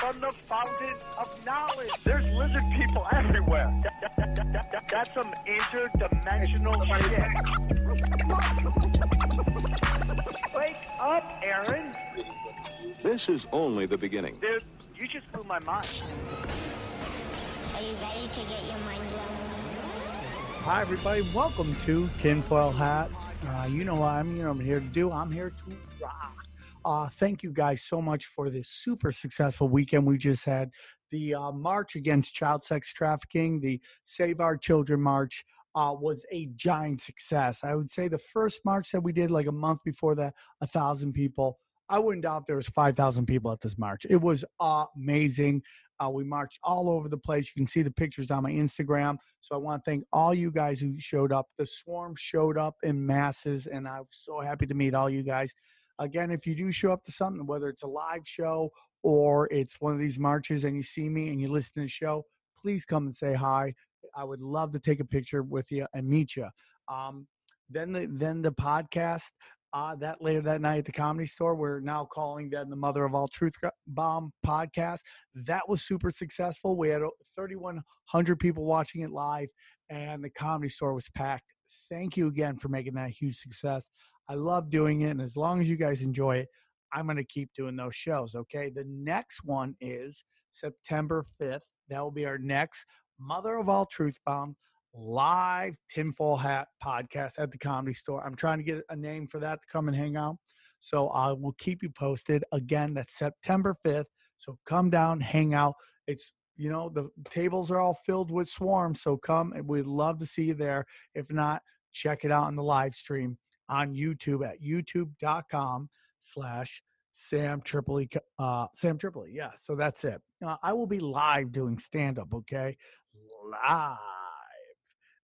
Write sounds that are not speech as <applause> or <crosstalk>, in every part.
from the fountain of knowledge. There's lizard people everywhere. That- that- that- that- that- that's some interdimensional shit. Wake up, Aaron. This is only the beginning. Dude, you just blew my mind. Are you ready to get your mind blown? Hi, everybody. Welcome to Tinfoil Hat. Uh, you know what I'm, you know what I'm here to do. I'm here to rock. Uh, thank you guys so much for this super successful weekend we just had. The uh, March Against Child Sex Trafficking, the Save Our Children March, uh, was a giant success. I would say the first march that we did, like a month before that, a thousand people. I wouldn't doubt there was 5,000 people at this march. It was amazing. Uh, we marched all over the place. You can see the pictures on my Instagram. So I want to thank all you guys who showed up. The swarm showed up in masses, and I was so happy to meet all you guys. Again, if you do show up to something, whether it's a live show or it's one of these marches and you see me and you listen to the show, please come and say hi. I would love to take a picture with you and meet you. Um, then the then the podcast uh, that later that night at the comedy store. We're now calling that the Mother of All Truth Bomb podcast. That was super successful. We had 3,100 people watching it live, and the comedy store was packed. Thank you again for making that huge success. I love doing it, and as long as you guys enjoy it, I'm going to keep doing those shows. Okay. The next one is September 5th. That will be our next Mother of All Truth Bomb live tinfoil hat podcast at the comedy store. I'm trying to get a name for that to come and hang out. So I will keep you posted. Again, that's September 5th. So come down, hang out. It's you know the tables are all filled with swarms. So come, we'd love to see you there. If not, check it out on the live stream on YouTube at youtube.com slash Sam Tripoli. Uh, Sam Tripoli. Yeah. So that's it. Uh, I will be live doing stand up. Okay, live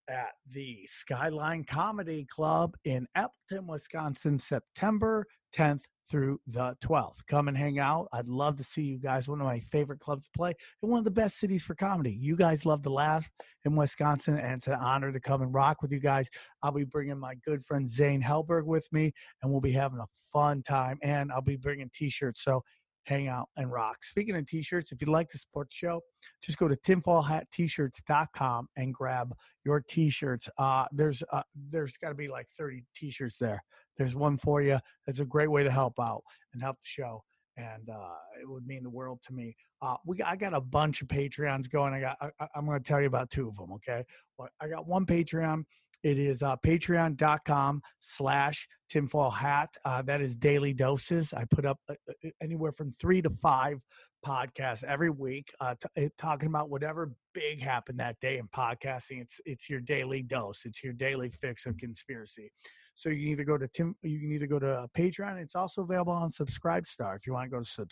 at the Skyline Comedy Club in Appleton, Wisconsin, September 10th through the 12th. Come and hang out. I'd love to see you guys. One of my favorite clubs to play and one of the best cities for comedy. You guys love to laugh in Wisconsin, and it's an honor to come and rock with you guys. I'll be bringing my good friend Zane Helberg with me, and we'll be having a fun time. And I'll be bringing t shirts. So hang out and rock. Speaking of t-shirts, if you'd like to support the show, just go to tinfoilhattshirts.com and grab your t-shirts. Uh, there's uh, there's got to be like 30 t-shirts there. There's one for you. That's a great way to help out and help the show. And uh, it would mean the world to me. Uh, we I got a bunch of Patreons going. I got I, I'm going to tell you about two of them. Okay, well, I got one Patreon. It is uh, patreon.com slash tinfoil hat. Uh, that is daily doses. I put up uh, uh, anywhere from three to five podcasts every week, uh, t- talking about whatever big happened that day in podcasting. It's it's your daily dose. It's your daily fix of conspiracy. So you can either go to Tim, you can either go to uh, Patreon. It's also available on Subscribestar. If you want to go to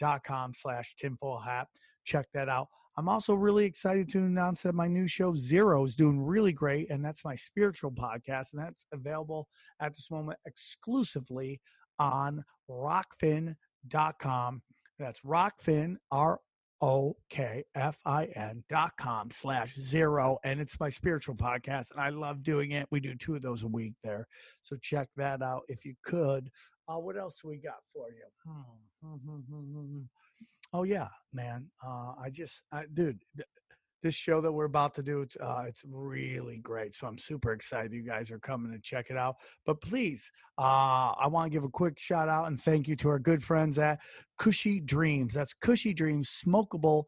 subscribestar.com slash tinfoil hat, check that out. I'm also really excited to announce that my new show Zero is doing really great, and that's my spiritual podcast, and that's available at this moment exclusively on rokfin.com. That's rokfin, R O K F I N dot com slash zero. And it's my spiritual podcast, and I love doing it. We do two of those a week there. So check that out if you could. Uh, what else we got for you? Hmm. Oh yeah, man. Uh, I just, I, dude, this show that we're about to do, it's uh, it's really great. So I'm super excited you guys are coming to check it out. But please, uh, I want to give a quick shout out and thank you to our good friends at Kushy Dreams. That's Kushy Dreams Smokable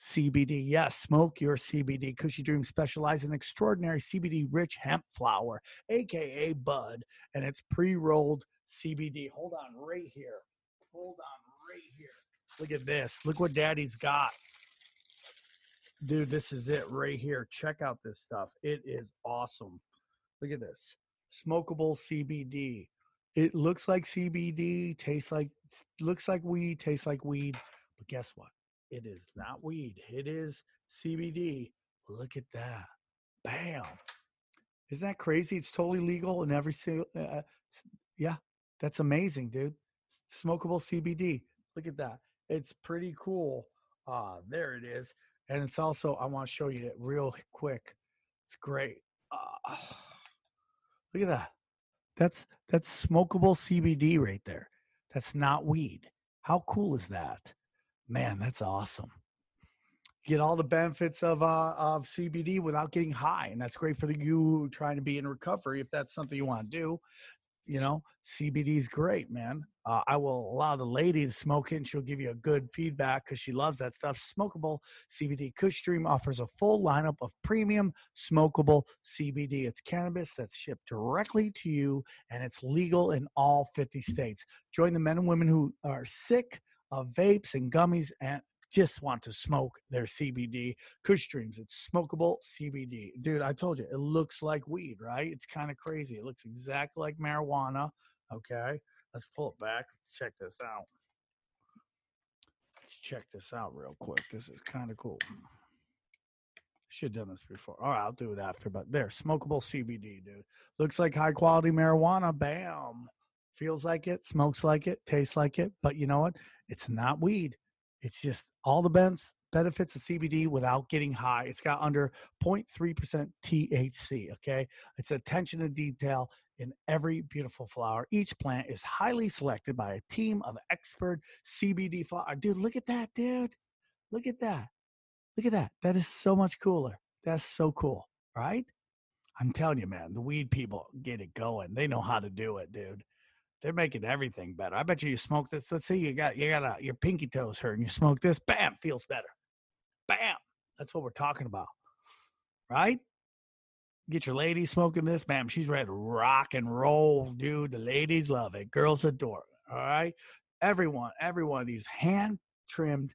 CBD. Yes, smoke your CBD. Kushy Dreams specialize in extraordinary CBD rich hemp flower, aka bud, and it's pre-rolled CBD. Hold on right here. Hold on right here. Look at this. Look what daddy's got. Dude, this is it right here. Check out this stuff. It is awesome. Look at this. Smokable CBD. It looks like CBD, tastes like looks like weed, tastes like weed, but guess what? It is not weed. It is CBD. Look at that. Bam. Isn't that crazy? It's totally legal in every single. Uh, yeah, that's amazing, dude. Smokable CBD. Look at that. It's pretty cool. Ah, there it is. And it's also, I want to show you it real quick. It's great. Ah, look at that. That's that's smokable CBD right there. That's not weed. How cool is that? Man, that's awesome. Get all the benefits of uh, of CBD without getting high, and that's great for the, you trying to be in recovery. If that's something you want to do, you know, CBD is great, man. Uh, I will allow the lady to smoke it, and she'll give you a good feedback because she loves that stuff. Smokable CBD. Kush Dream offers a full lineup of premium smokable CBD. It's cannabis that's shipped directly to you, and it's legal in all 50 states. Join the men and women who are sick of vapes and gummies and just want to smoke their CBD. Kush Dreams, it's smokable CBD. Dude, I told you, it looks like weed, right? It's kind of crazy. It looks exactly like marijuana. Okay, let's pull it back. Let's check this out. Let's check this out real quick. This is kind of cool. Should have done this before. All right, I'll do it after. But there, smokable CBD, dude. Looks like high quality marijuana. Bam. Feels like it, smokes like it, tastes like it. But you know what? It's not weed. It's just all the benefits benefits of CBD without getting high. It's got under 0.3% THC. Okay. It's attention to detail in every beautiful flower. Each plant is highly selected by a team of expert CBD flower. Uh, dude, look at that, dude. Look at that. Look at that. That is so much cooler. That's so cool, right? I'm telling you, man, the weed people get it going. They know how to do it, dude. They're making everything better. I bet you you smoke this. Let's see, you got you got a, your pinky toes hurt, and you smoke this. Bam, feels better. Bam. That's what we're talking about, right? Get your lady smoking this, bam. She's ready to rock and roll, dude. The ladies love it. Girls adore it. All right. Everyone, every one of these hand trimmed,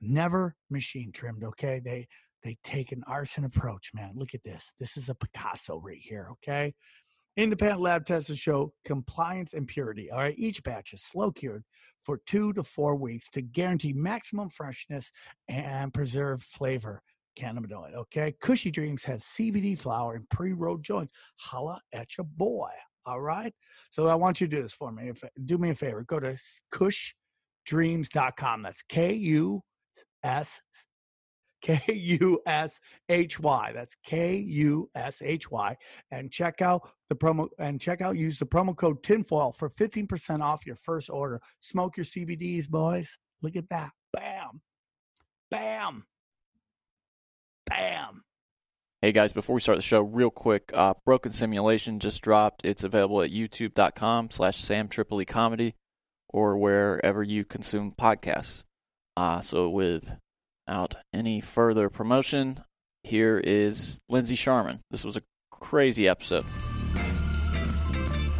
never machine trimmed. Okay. They they take an arson approach, man. Look at this. This is a Picasso right here. Okay. Independent lab tests to show compliance and purity. All right. Each batch is slow cured for two to four weeks to guarantee maximum freshness and preserve flavor. Cannabinoid. Okay. Kushy Dreams has CBD flower and pre rolled joints. Holla at your boy. All right. So I want you to do this for me. If, do me a favor. Go to kushdreams.com. That's K U S K U S H Y. That's K U S H Y. And check out the promo and check out use the promo code tinfoil for 15% off your first order. Smoke your CBDs, boys. Look at that. Bam. Bam. Bam. Hey guys, before we start the show, real quick, uh, Broken Simulation just dropped. It's available at youtube.com slash Sam Tripoli Comedy or wherever you consume podcasts. Uh, so without any further promotion, here is Lindsay Sharman. This was a crazy episode.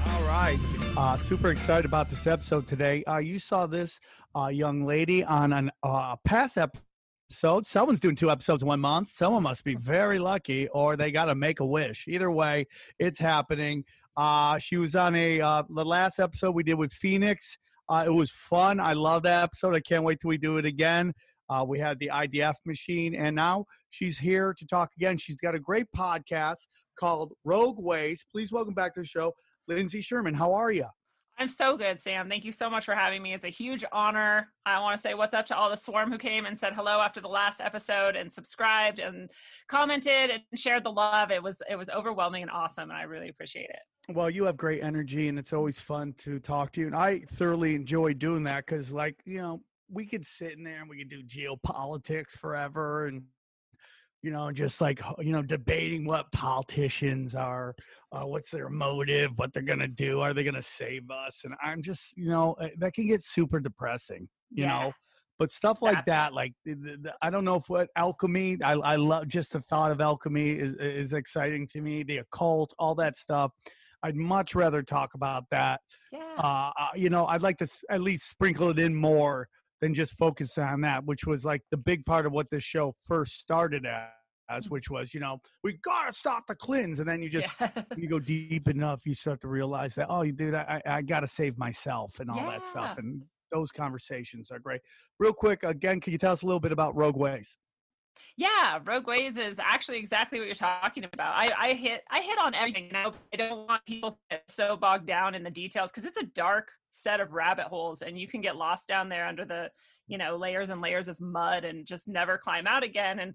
All right. Uh, super excited about this episode today. Uh, you saw this uh, young lady on a uh, past episode. Someone's doing two episodes in one month. Someone must be very lucky, or they got to make a wish. Either way, it's happening. Uh, she was on a uh, the last episode we did with Phoenix. Uh, it was fun. I love that episode. I can't wait till we do it again. Uh, we had the IDF machine, and now she's here to talk again. She's got a great podcast called Rogue Ways. Please welcome back to the show, Lindsay Sherman. How are you? I'm so good, Sam. Thank you so much for having me. It's a huge honor. I want to say what's up to all the swarm who came and said hello after the last episode and subscribed and commented and shared the love. It was it was overwhelming and awesome, and I really appreciate it. Well, you have great energy, and it's always fun to talk to you. And I thoroughly enjoy doing that because, like, you know, we could sit in there and we could do geopolitics forever and you know just like you know debating what politicians are uh, what's their motive what they're gonna do are they gonna save us? And i'm just you know uh, that can get super depressing you Yeah. know? But stuff like that like the, the, the- i don't know if what alchemy i, I love just the thought of alchemy is, is exciting to me the occult all that stuff. I'd much rather talk about that. Yeah. uh, uh, you know, I'd like to s- at least sprinkle it in more than just focus on that, which was like the big part of what this show first started as, mm. which was, you know, we gotta stop the cleanse, and then you just yeah. you go deep enough, you start to realize that, oh, you dude, I, I I gotta save myself and all that stuff, and those conversations are great. Real quick, again, can you tell us a little bit about Rogue Ways? Yeah, Rogue Ways is actually exactly what you're talking about. I, I hit I hit on everything. Know, I don't want people to get so bogged down in the details because it's a dark set of rabbit holes, and you can get lost down there under the you know layers and layers of mud and just never climb out again. And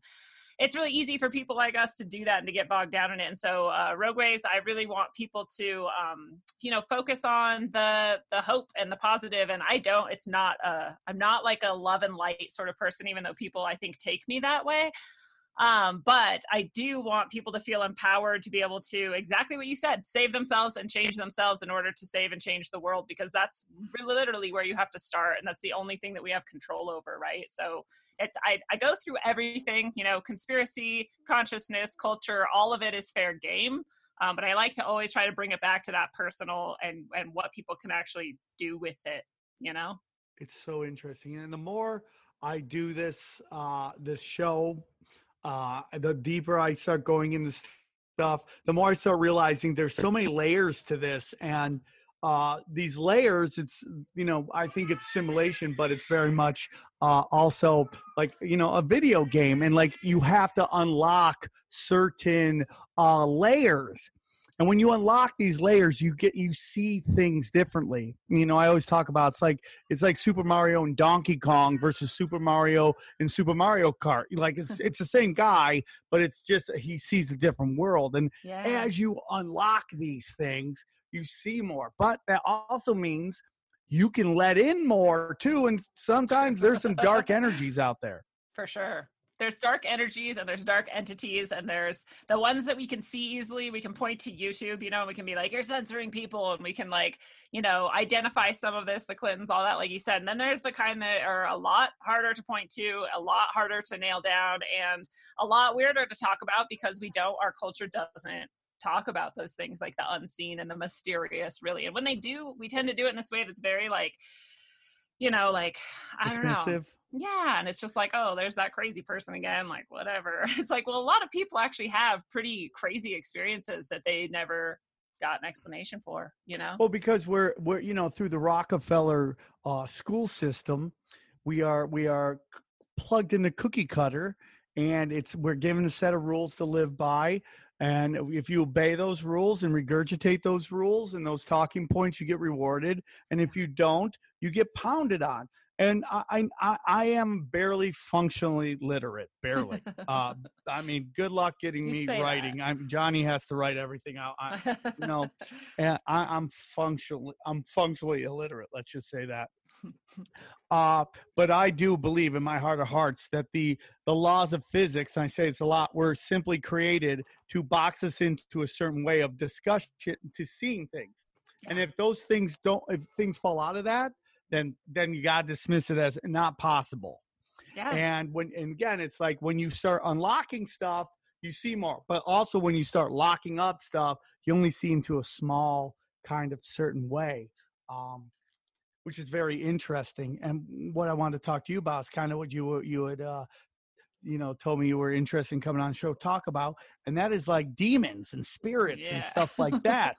it's really easy for people like us to do that and to get bogged down in it. And so, uh, Rogueways, I really want people to, um, you know, focus on the the hope and the positive. And I don't. It's not a. I'm not like a love and light sort of person, even though people I think take me that way. Um, but I do want people to feel empowered to be able to exactly what you said, save themselves and change themselves in order to save and change the world, because that's literally where you have to start. And that's the only thing that we have control over, right? So it's, I, I go through everything, you know, conspiracy, consciousness, culture, all of it is fair game. Um, but I like to always try to bring it back to that personal and, and what people can actually do with it, you know? It's so interesting. And the more I do this, uh, this show, uh, the deeper I start going into stuff, the more I start realizing there's so many layers to this. And uh, these layers, it's, you know, I think it's simulation, but it's very much uh, also like, you know, a video game. And like you have to unlock certain uh, layers and when you unlock these layers you get you see things differently. You know i always talk about it's like it's like super mario and donkey kong versus super mario and super mario kart. Like it's <laughs> it's the same guy but it's just he sees a different world. And Yeah. as you unlock these things you see more. But that also means you can let in more too and sometimes there's some dark <laughs> energies out there. For sure there's dark energies and there's dark entities and there's the ones that we can see easily. We can point to youtube you know we can be like you're censoring people and we can like you know identify some of this the clintons all that like you said. And then there's the kind that are a lot harder to point to a lot harder to nail down and a lot weirder to talk about because we don't our culture doesn't talk about those things like the unseen and the mysterious really. And when they do we tend to do it in this way that's very like you know like i don't know. Yeah and it's just like oh there's that crazy person again like whatever. <laughs> It's like well a lot of people actually have pretty crazy experiences that they never got an explanation for you know? Well, because we're we're you know through the Rockefeller uh, school system, we are we are plugged in the cookie cutter, and it's we're given a set of rules to live by. And if you obey those rules and regurgitate those rules and those talking points, you get rewarded. And if you don't, you get pounded on. And I I, I- am barely functionally literate, barely. <laughs> uh, I mean, good luck getting You me that. writing. I'm Johnny has to write everything out. I, you know, <laughs> and I, I'm functionally I'm functionally illiterate. Let's just say that. Uh, but I do believe in my heart of hearts that the the laws of physics, and I say it's a lot, were simply created to box us into a certain way of discussion to seeing things. And if those things don't, if things fall out of that, then then you got to dismiss it as not possible. yes. And when and again, it's like when you start unlocking stuff, you see more. But also when you start locking up stuff, you only see into a small kind of certain way, um, which is very interesting. And what I wanted to talk to you about is kind of what you you had uh, you know told me you were interested in coming on the show talk about, and that is like demons and spirits and stuff like that.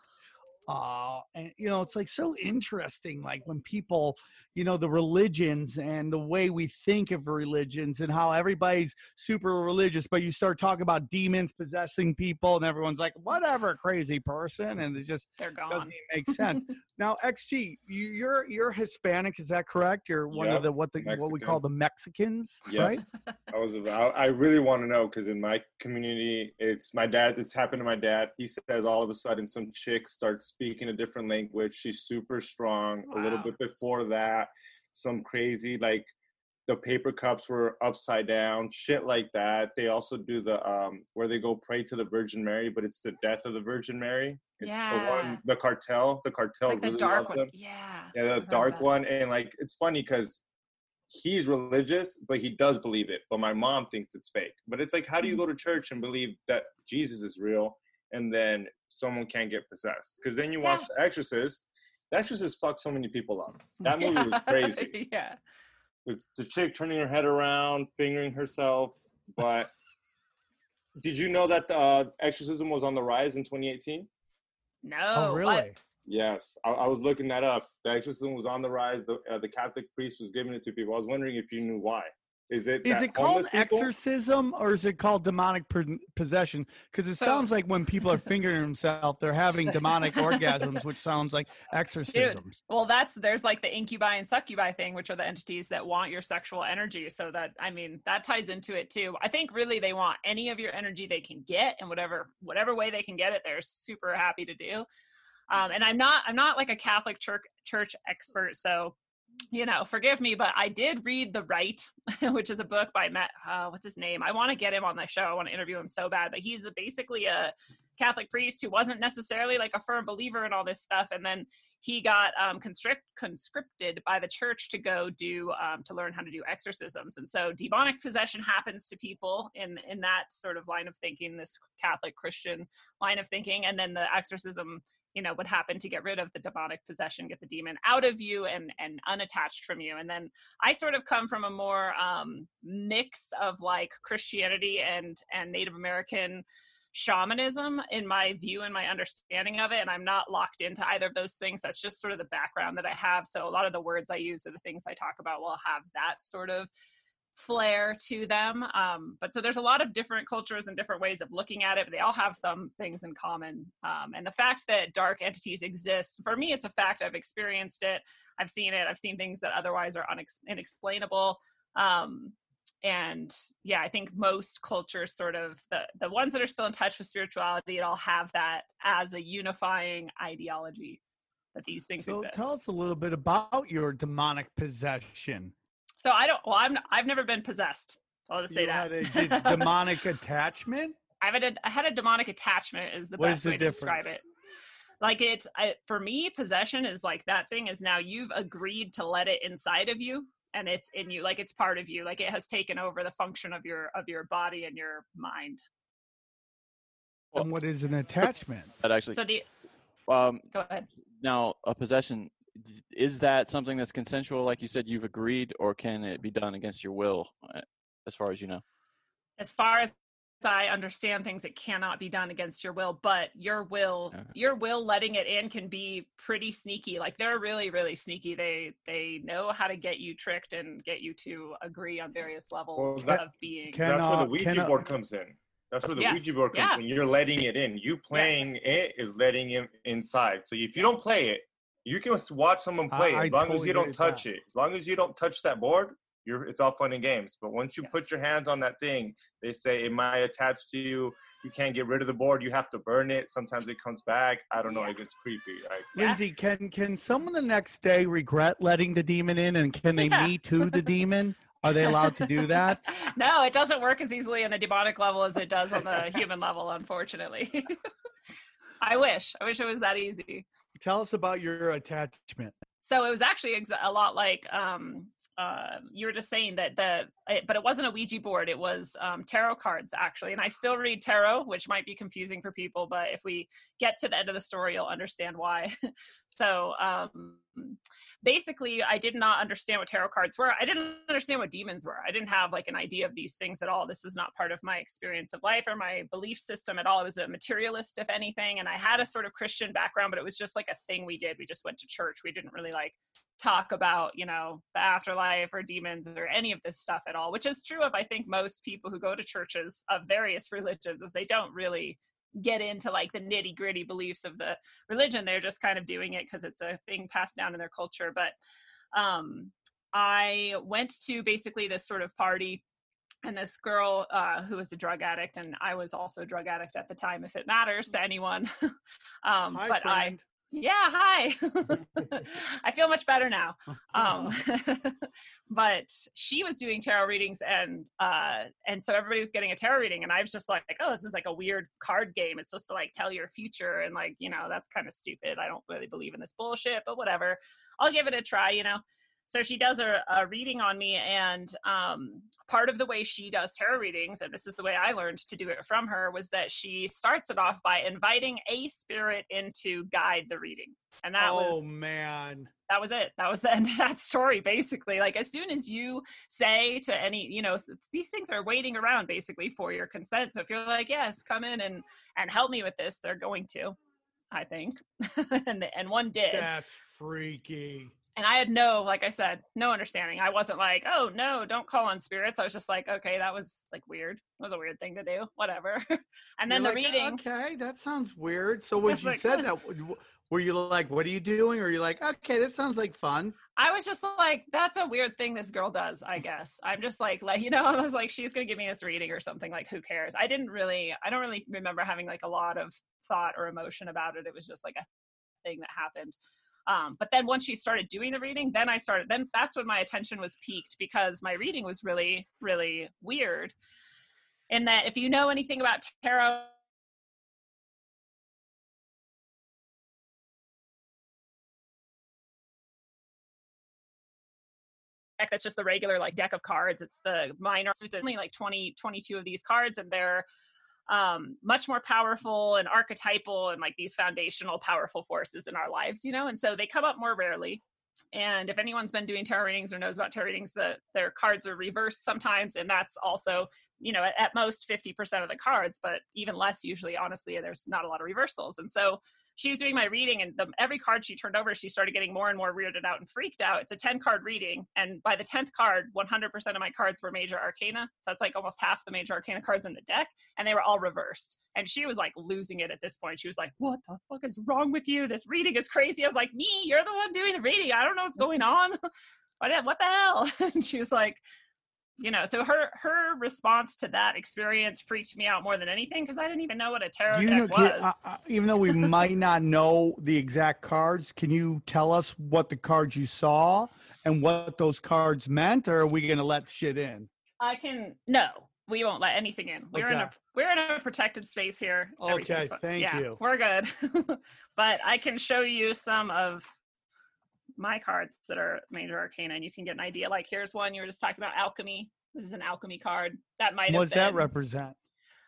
Uh and you know it's like so interesting like when people you know the religions and the way we think of religions and how everybody's super religious but you start talking about demons possessing people and everyone's like whatever crazy person and it just they're gone doesn't even make sense <laughs> now xg you, you're you're hispanic is that correct you're one of the what the what we call the mexicans Yes. right I was about. I really want to know because in my community, it's my dad. It's happened to my dad. He says all of a sudden some chick starts speaking a different language. She's super strong. A little bit before that, some crazy like the paper cups were upside down, shit like that. They also do the um where they go pray to the Virgin Mary, but it's the death of the Virgin Mary. It's the Yeah. one, the cartel. The cartel it's like the really dark loves one them. yeah Yeah, the dark that. one, and like it's funny because he's religious, but he does believe it. But my mom thinks it's fake. But it's like, how do Mm. you go to church and believe that Jesus is real, and then someone can't get possessed? Because then you watch Yeah. The Exorcist. The Exorcist fucked so many people up. That movie was <laughs> crazy. yeah With the chick turning her head around, fingering herself. But did you know that uh, exorcism was on the rise in 2018? no oh what? really Yes, I, I was looking that up. The exorcism was on the rise. The, uh, the Catholic priest was giving it to people. I was wondering if you knew why. Is it Is it called people? exorcism or is it called demonic per- possession? Because it So- sounds like when people are fingering themselves, they're having demonic <laughs> orgasms, which sounds like exorcisms. Well, that's there's like the incubi and succubi thing, which are the entities that want your sexual energy. So that I mean that ties into it too. I think really they want any of your energy they can get, and whatever whatever way they can get it, they're super happy to do. Um, and I'm not I'm not like a Catholic church church expert, so you know, forgive me, but I did read The Rite, <laughs> which is a book by Matt. Uh, what's his name? I want to get him on the show. I want to interview him so bad, but he's basically a Catholic priest who wasn't necessarily like a firm believer in all this stuff, and then he got um, constrict, conscripted by the church to go do um, to learn how to do exorcisms. And so, demonic possession happens to people in in that sort of line of thinking, this Catholic Christian line of thinking, and then the exorcism you know would happen to get rid of the demonic possession get the demon out of you and and unattached from you. And then i sort of come from a more um mix of like christianity and and native american shamanism in my view and my understanding of it and i'm not locked into either of those things. That's just sort of the background that i have. So a lot of the words i use or the things i talk about will have that sort of flair to them um, but so there's a lot of different cultures and different ways of looking at it but they all have some things in common um, and the fact that dark entities exist for me it's a fact. I've experienced it. I've seen it. I've seen things that otherwise are unex- inexplainable um, and yeah i think most cultures sort of the the ones that are still in touch with spirituality it all have that as a unifying ideology that these things So exist. tell us a little bit about your demonic possession. So i don't well i'm i've never been possessed so i'll just say You that had a <laughs> d- demonic attachment? I've had a, I had a demonic attachment is the What best is the way to describe difference? it. Like it's I, for me, possession is like that thing is now you've agreed to let it inside of you, and it's in you, like it's part of you, like it has taken over the function of your of your body and your mind. And what is an <laughs> attachment? That actually. So the Um, go ahead. now, a possession d- is that something that's consensual? Like you said, you've agreed, or can it be done against your will? uh, As far as you know. As far as I understand things, it cannot be done against your will, but your will, Okay. your will letting it in can be pretty sneaky. Like they're really, really sneaky. They they know how to get you tricked and get you to agree on various levels that- of being. Can, That's where the Ouija can, uh, board comes in. That's where the Yes, Ouija board comes yeah. in. You're letting it in. You playing it is letting it inside. So if you don't play it, you can s- watch someone play. I As long totally as you don't touch that. it. As long as you don't touch that board, you're it's all fun and games. But once you Yes. put your hands on that thing, they say it might attach to you. You can't get rid of the board. You have to burn it. Sometimes it comes back. I don't know. Yeah. It gets creepy. Like, Yeah. Lindsay, can can someone the next day regret letting the demon in, and can they Yeah. me too the demon? Are they allowed to do that? <laughs> no, it doesn't work as easily on the demonic level as it does on the <laughs> human level, unfortunately. <laughs> I wish. I wish it was that easy. Tell us about your attachment. So it was actually ex- a lot like um, uh, you were just saying that the, it, but it wasn't a Ouija board. It was um, tarot cards actually, and I still read tarot, which might be confusing for people. But if we get to the end of the story, you'll understand why. <laughs> so um, basically, I did not understand what tarot cards were. I didn't understand what demons were. I didn't have like an idea of these things at all. This was not part of my experience of life or my belief system at all. I was a materialist, if anything, and I had a sort of Christian background, but it was just like a thing we did. We just went to church. We didn't really like talk about you know the afterlife or demons or any of this stuff at all which is true of i think most people who go to churches of various <laughs> religions is they don't really get into like the nitty gritty beliefs of the religion they're just kind of doing it because it's a thing passed down in their culture but um i went to basically this sort of party and this girl uh, who was a drug addict and i was also a drug addict at the time if it matters to anyone <laughs> um Hi, but i friend. Yeah hi. <laughs> I feel much better now. Um <laughs> <laughs> but she was doing tarot readings and uh and so everybody was getting a tarot reading and i was just like oh this is like a weird card game. It's supposed to like tell your future and like you know that's kind of stupid. I don't really believe in this bullshit but whatever. I'll give it a try you know so she does a, a reading on me and um, part of the way she does tarot readings and this is the way i learned to do it from her was that she starts it off by inviting a spirit in to guide the reading. And that oh was man. that was it. That was the end of that story basically. Like as soon as you say to any you know these things are waiting around basically for your consent. So if you're like yes come in and and help me with this they're going to i think. <laughs> And and one did. That's freaky. And I had no, like I said, no understanding. I wasn't like, oh no, don't call on spirits. I was just like, okay, that was like weird. It was a weird thing to do. Whatever. <laughs> and then You're the like, reading. Okay, that sounds weird. So <laughs> when you like, said that, were you like, "What are you doing?" Or are you like, "Okay, this sounds like fun." I was just like, that's a weird thing this girl does, I guess. I'm just like, like, you know, <laughs> I was like, she's gonna give me this reading or something, like who cares? I didn't really I don't really remember having like a lot of thought or emotion about it. It was just like a thing that happened. Um, but then once she started doing the reading, then I started then that's when my attention was peaked because my reading was really, really weird. In that if you know anything about tarot that's just the regular like deck of cards it's the minor it's only like 20 22 of these cards and they're um much more powerful and archetypal and like these foundational powerful forces in our lives you know? And so they come up more rarely. And if anyone's been doing tarot readings or knows about tarot readings the their cards are reversed sometimes and that's also you know at, at most 50% of the cards but even less usually honestly there's not a lot of reversals. And so she was doing my reading and the, every card she turned over she started getting more and more weirded out and freaked out. It's a 10 card reading and by the 10th card 100% of my cards were major arcana. So that's like almost half the major arcana cards in the deck and they were all reversed. And she was like losing it at this point. She was like what the fuck is wrong with you? This reading is crazy. I was like me? You're the one doing the reading. I don't know what's going on. <laughs> What, what the hell? <laughs> And she was like you know so her her response to that experience freaked me out more than anything because i didn't even know what a tarot you deck know, can, was uh, uh, even though we might not know the exact cards, can you tell us what the cards you saw and what those cards meant, or are we going to let shit in? I can no, we won't let anything in. We're in a we're in a protected space here. Okay, thank yeah, you. We're good. <laughs> but I can show you some of my cards that are major arcana and you can get an idea. Like here's one you were just talking about alchemy. This is an alchemy card. That might What does that represent?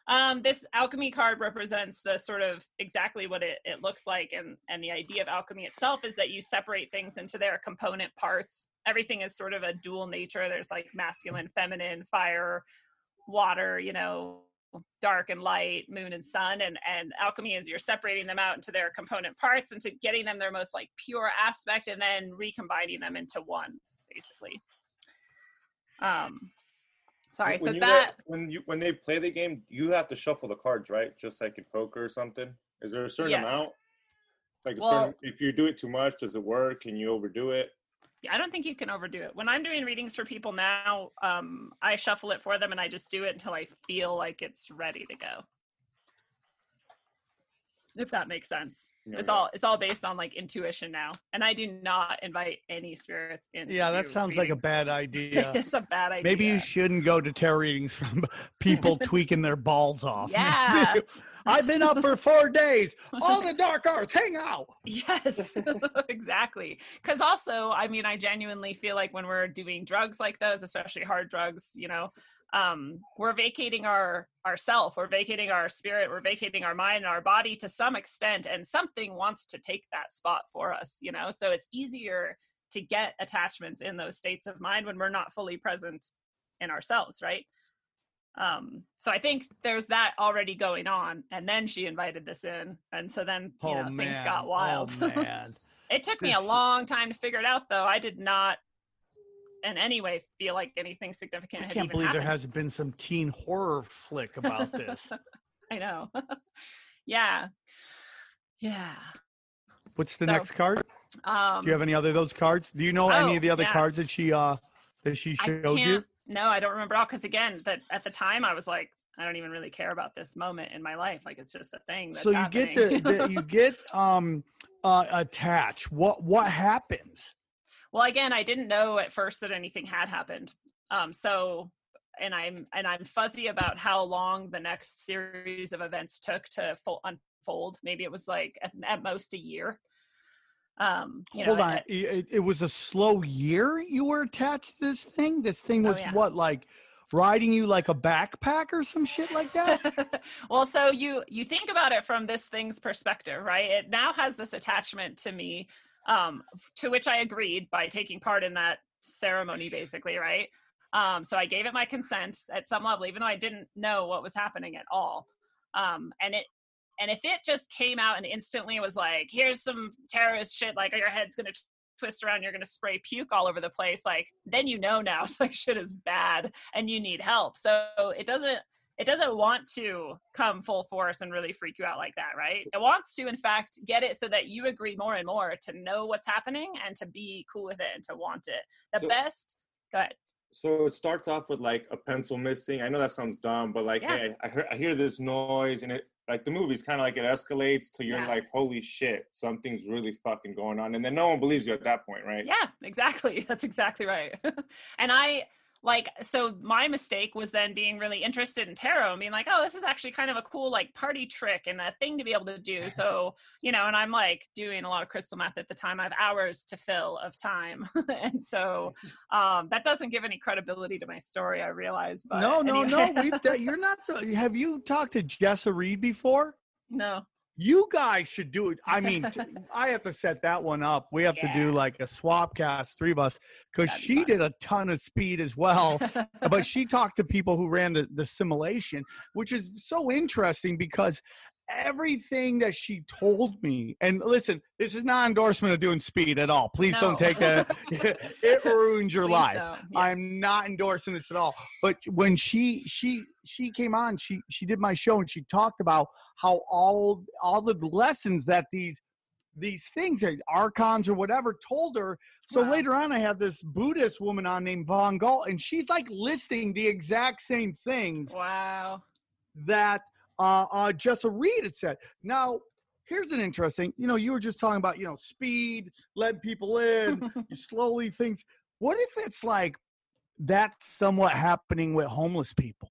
um, this alchemy card represents the sort of exactly what it, it looks like, and and the idea of alchemy itself is that you separate things into their component parts. Everything is sort of a dual nature. There's like masculine, feminine, fire, water. You know, dark and light, moon and sun, and and alchemy is you're separating them out into their component parts, into getting them their most like pure aspect, and then recombining them into one, basically. Um, sorry. When so that. when you when they play the game, you have to shuffle the cards, right? Just like in poker or something. Is there a certain Yes. amount? Like a Well- certain, if you do it too much, does it work? Can you overdo it? I don't think you can overdo it. When I'm doing readings for people now, um, I shuffle it for them and I just do it until I feel like it's ready to go. If that makes sense. Yeah, it's yeah. all it's all based on like intuition now. And I do not invite any spirits in. Yeah, that sounds like a bad idea. <laughs> it's a bad idea. Maybe you shouldn't go to tarot readings from <laughs> people <laughs> tweaking their balls off. Yeah. I've been up for four days. All the dark arts, hang out. <laughs> Yes, <laughs> exactly. Because also, I mean, I genuinely feel like when we're doing drugs like those, especially hard drugs, you know, um, we're vacating our ourself, we're vacating our spirit, we're vacating our mind and our body to some extent, and something wants to take that spot for us, you know. So it's easier to get attachments in those states of mind when we're not fully present in ourselves, right? Um, so I think there's that already going on, and then she invited this in, and so then you oh know man. things got wild. Oh <laughs> man. It took me a long time to figure it out, though. I did not, in any way, feel like anything significant I can't believe there hasn't been some teen horror flick about this. <laughs> I know. <laughs> yeah, yeah. What's the So, next card? Um, Do you have any other of those cards? Do you know any oh, of the other yeah. cards that she uh that she showed you? No, I don't remember all because again, that at the time I was like, I don't even really care about this moment in my life. Like it's just a thing. That's So you happening. get the, the you <laughs> get um uh attached. What what happens? Well, again, I didn't know at first that anything had happened. Um, so, and I'm and I'm fuzzy about how long the next series of events took to fo- unfold. Maybe it was like at, at most a year. Um, Hold know, on. at- It, it was a slow year you were attached to this thing? This thing Oh, was yeah. what like riding you like a backpack or some shit like that? <laughs> well, so you you think about it from this thing's perspective, right? It now has this attachment to me, um, to which I agreed by taking part in that ceremony, basically, right? Um, so I gave it my consent at some level, even though I didn't know what was happening at all. Um, and it and if it just came out and instantly was like, here's some terrorist shit, like your head's gonna twist around, you're going to spray puke all over the place. Like then you know now, <laughs> it's like shit is bad and you need help. So it doesn't it doesn't want to come full force and really freak you out like that, right? It wants to, in fact, get it so that you agree more and more to know what's happening and to be cool with it and to want it. The So- best, go ahead. So it starts off with like a pencil missing. I know that sounds dumb, but like, Yeah. hey, I hear I hear this noise, and it like the movie's kind of like it escalates to you're Yeah. like, holy shit, something's really fucking going on, and then no one believes you at that point, right? Yeah, exactly. <laughs> That's exactly right. <laughs> and I like so my mistake was then being really interested in tarot and being like, oh, this is actually kind of a cool like party trick and a thing to be able to do. <laughs> So, you know, and I'm like doing a lot of crystal meth at the time. I have hours to fill of time. <laughs> and so <laughs> um that doesn't give any credibility to my story, I realize. But no, no, anyway. no. We've done, you're not. The, have you talked to Jessa Reed before? no. You guys should do it. I mean, <laughs> I have to set that one up. We have to do like a swap cast, three of us, because she fun. did a ton of speed as well. but <laughs> she talked to people who ran the, the simulation, which is so interesting because everything that she told me, and listen, this is not endorsement of doing speed at all. Please No. don't take that. <laughs> it ruins your Please life. Yes. I'm not endorsing this at all. But when she she she came on, she she did my show and she talked about how all all the lessons that these these things archons or whatever told her. So Wow. later on, I have this Buddhist woman on named Von Gall, and she's like listing the exact same things Wow. that uh, uh, Jessa Reed had said. Now, here's an interesting. You know, you were just talking about you know speed, letting people in, you <laughs> slowly things. What if it's like that's somewhat happening with homeless people?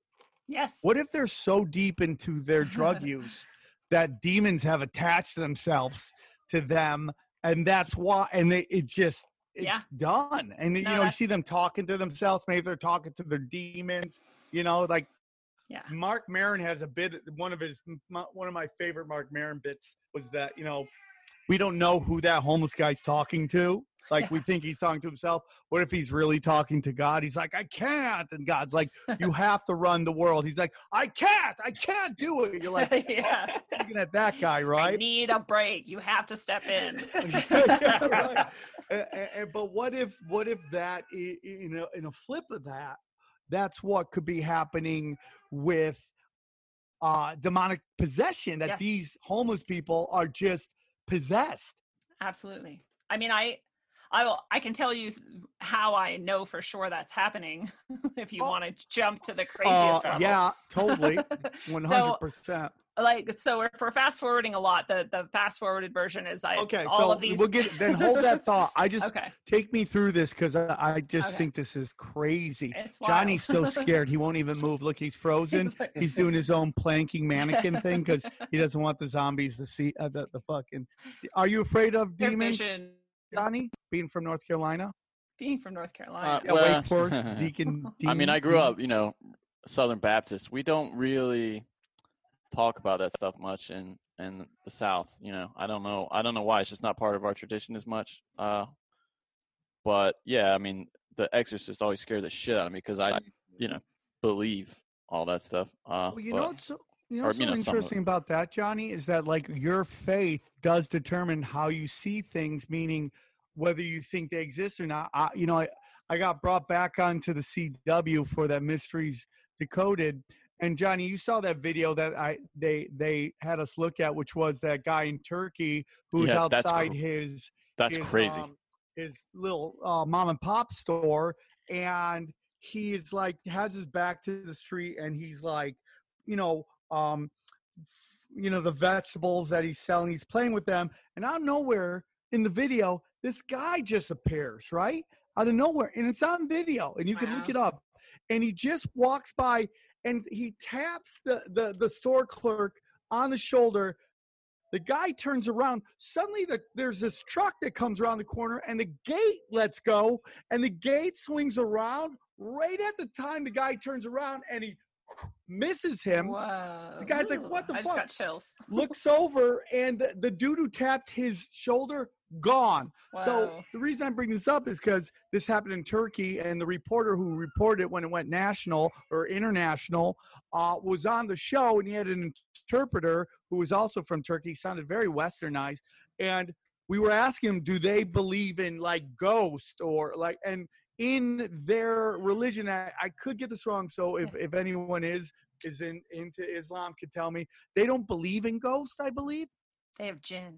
yes. What if they're so deep into their drug <laughs> use that demons have attached themselves to them, and that's why, and they, it just it's Yeah. done. And you know, you see them talking to themselves. Maybe they're talking to their demons. You know, like Yeah. Marc Maron has a bit. One of his my, one of my favorite Marc Maron bits was that you know we don't know who that homeless guy's talking to. Like we think he's talking to himself. What if he's really talking to God? He's like, I can't, and God's like, <laughs> you have to run the world. He's like, I can't, I can't do it. You're like, <laughs> yeah. looking at that guy, <laughs> I right? need a break. You have to step in. yeah, right. A- a- a- but what if what if that i- i- you know in a flip of that that's what could be happening with uh demonic possession that Yes. these homeless people are just possessed Absolutely. I mean, I, I will. I can tell you how I know for sure that's happening. <laughs> if you Oh. want to jump to the uh, craziest level. yeah totally <laughs> 100% So, like, so if we're fast forwarding a lot, the the fast forwarded version is I okay all so of these. we'll get then hold that thought i <laughs> just okay, take me through this because I, I just Okay. think this is crazy johnny's so scared he <laughs> won't even move look he's <laughs> frozen He's like- he's doing his own planking mannequin thing because he doesn't want the zombies to see uh, the, the fucking. Are you afraid of Their demons, vision, Johnny? Being from North Carolina, being from North Uh, Carolina. yeah, Well- Wake Forest, Deacon. I mean, I grew up, you know, Southern Baptist. We don't really talk about that stuff much in in the South. You know, I don't know. I don't know why. It's just not part of our tradition as much. Uh, but yeah, I mean, The Exorcist always scared the shit out of me because I, you know, believe all that stuff. Uh, Well, you but- know what's so, you know or, you know, interesting about that, Johnny, is that like your faith does determine how you see things, meaning whether you think they exist or not. I, you know, I, I got brought back onto the CW for that Mysteries Decoded. And Johnny, you saw that video that I they they had us look at, which was that guy in Turkey who was Yeah, that's outside cr- his that's his, crazy. um, his little uh, mom and pop store, and he's like has his back to the street, and he's like, you know, um, you know, the vegetables that he's selling, he's playing with them, and out of nowhere in the video, this guy just appears right? Out of nowhere, and it's on video, and you can look it up, and he just walks by, and he taps the the the store clerk on the shoulder the guy turns around. Suddenly, the, there's this truck that comes around the corner, and the gate lets go, and the gate swings around right at the time the guy turns around and he misses him. Whoa. The guy's like, "What the I just fuck?" got chills. Looks over, and the, the dude who tapped his shoulder gone. So the reason I bring this up is because this happened in Turkey, and the reporter who reported it when it went national or international uh, was on the show, and he had an interpreter who was also from Turkey. Sounded very westernized, and we were asking him, do they believe in like ghost or like, and in their religion, I, I could get this wrong. So if, if anyone is is in into Islam, could tell me they don't believe in ghosts. I believe They have jinn.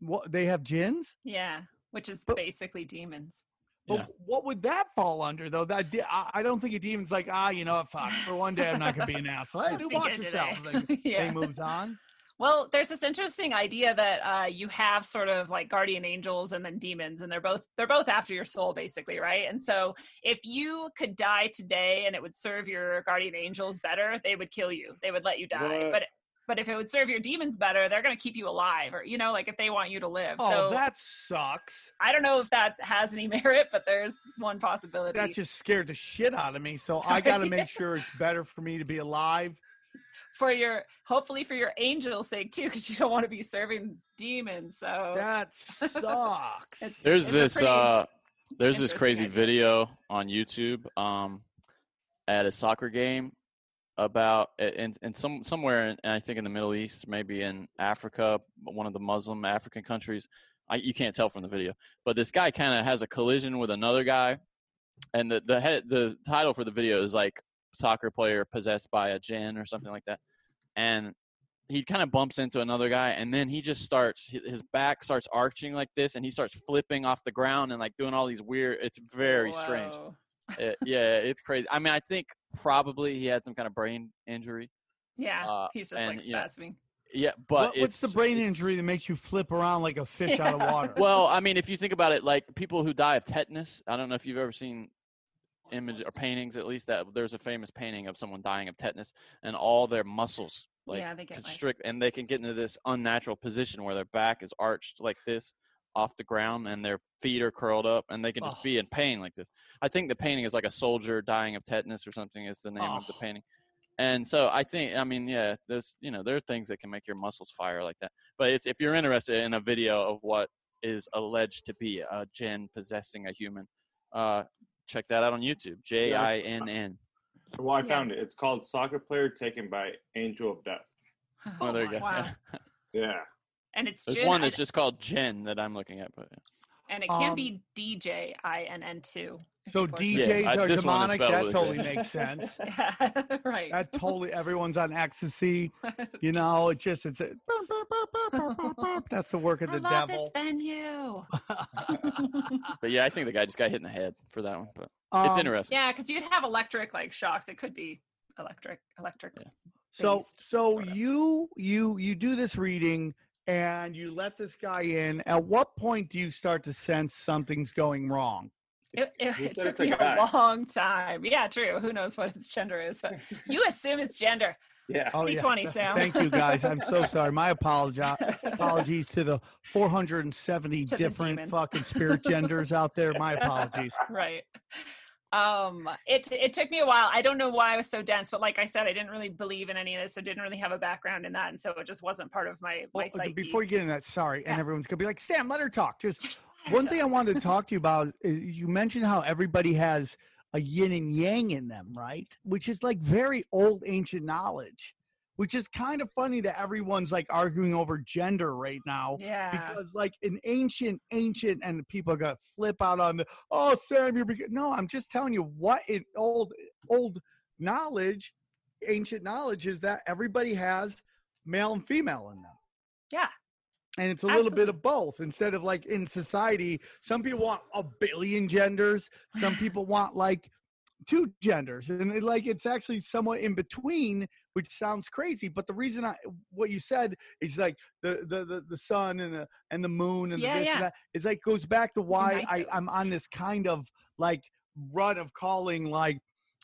What they have jinns? Yeah, which is But- basically demons. But Yeah. what would that fall under though? That de- I, I don't think a demon's like ah, you know, what, fuck. For one day, I'm not gonna be an <laughs> asshole. Hey, do watch good yourself. today. <laughs> Yeah. he moves on. Well, there's this interesting idea that uh, you have sort of like guardian angels and then demons, and they're both they're both after your soul, basically, right? And so, if you could die today and it would serve your guardian angels better, they would kill you. They would let you die. What? But but if it would serve your demons better, they're going to keep you alive, or you know, like if they want you to live. Oh, so that sucks. I don't know if that has any <laughs> merit, but there's one possibility. That just scared the shit out of me. So I <laughs> got to make sure it's better for me to be alive. for your hopefully for your angel's sake too, because you don't want to be serving demons. So That sucks. It's- There's a this uh there's this crazy idea. video on YouTube um at a soccer game about in, in some somewhere in, I think in the Middle East, maybe in Africa, one of the Muslim African countries. I, you can't tell from the video, but this guy kind of has a collision with another guy, and the the head the title for the video is like soccer player possessed by a jinn or something like that, and he kind of bumps into another guy, and then he just starts his back starts arching like this, and he starts flipping off the ground and like doing all these weird. It's very strange. Whoa. It- yeah, it's crazy. I mean, I think probably he had some kind of brain injury. Yeah, Uh, he's just and, like you know, spasming. Yeah, but What- what's the it's- brain injury that makes you flip around like a <laughs> fish out of water? Well, I mean, if you think about it, like people who die of tetanus. I don't know if you've ever seen image or paintings. At least that there's a famous painting of someone dying of tetanus, and all their muscles like Yeah, they get, like- constrict, and they can get into this unnatural position where their back is arched like this off the ground, and their feet are curled up, and they can just Oh. be in pain like this. I think the painting is like a soldier dying of tetanus or something is the name of the Oh. painting. And so I think, I mean, yeah, there's, you know, there are things that can make your muscles fire like that. But it's if you're interested in a video of what is alleged to be a jinn possessing a human, uh, check that out on YouTube. J I N N. Well, I Yeah. found it. It's called Soccer Player Taken by Angel of Death. <laughs> Oh, there you go. Wow. <laughs> Yeah. And it's There's Jin, one I- that's just called Jinn that I'm looking at, but yeah. and it can Um, be DJ I N N too. if so DJs it. Yeah, are this one is demonic. That totally J. makes sense. <laughs> Yeah, <laughs> right. That totally. Everyone's on ecstasy. <laughs> You know, it just it's a, that's the work of the devil. I love devil. this venue. But yeah, I think the guy just got hit in the head for that one. But it's Um, interesting. yeah, because you'd have electric like shocks. It could be electric, electric. Yeah. So so sorta. you you you do this reading and you let this guy in. At what point do you start to sense something's going wrong? It, <laughs> it, it took it's a me guy? a long time. Yeah, true. Who knows what its gender is? But <laughs> you assume it's gender. Yeah. Oh, yeah. 2020, <laughs> Sam. Thank you guys. I'm so sorry. My apology. Apologies to the 470 To different demon. fucking spirit genders out there. My apologies. right. Um, it it took me a while. I don't know why I was so dense, but like I said, I didn't really believe in any of this. I didn't really have a background in that, and so it just wasn't part of my my Well, before you get into that, sorry, and everyone's gonna be like, Sam, let her talk. Just <laughs> Just her one talk. thing I wanted to <laughs> talk to you about is you mentioned how everybody has a yin and yang in them, right? Which is like very old ancient knowledge, which is kind of funny that everyone's like arguing over gender right now. Yeah. Because like an ancient, ancient, and people are gonna flip out on the oh Sam, you're beca-" no, I'm just telling you what in old old knowledge, ancient knowledge is that everybody has male and female in them yeah. and it's a little bit of both instead of like in society some people want a billion genders some people want like two genders and it, like it's actually somewhat in between which sounds crazy but the reason i what you said is like the the the, the sun and the and the moon and Yeah, the this yeah. and that is like goes back to why Unite i i'm on this kind of like run of calling like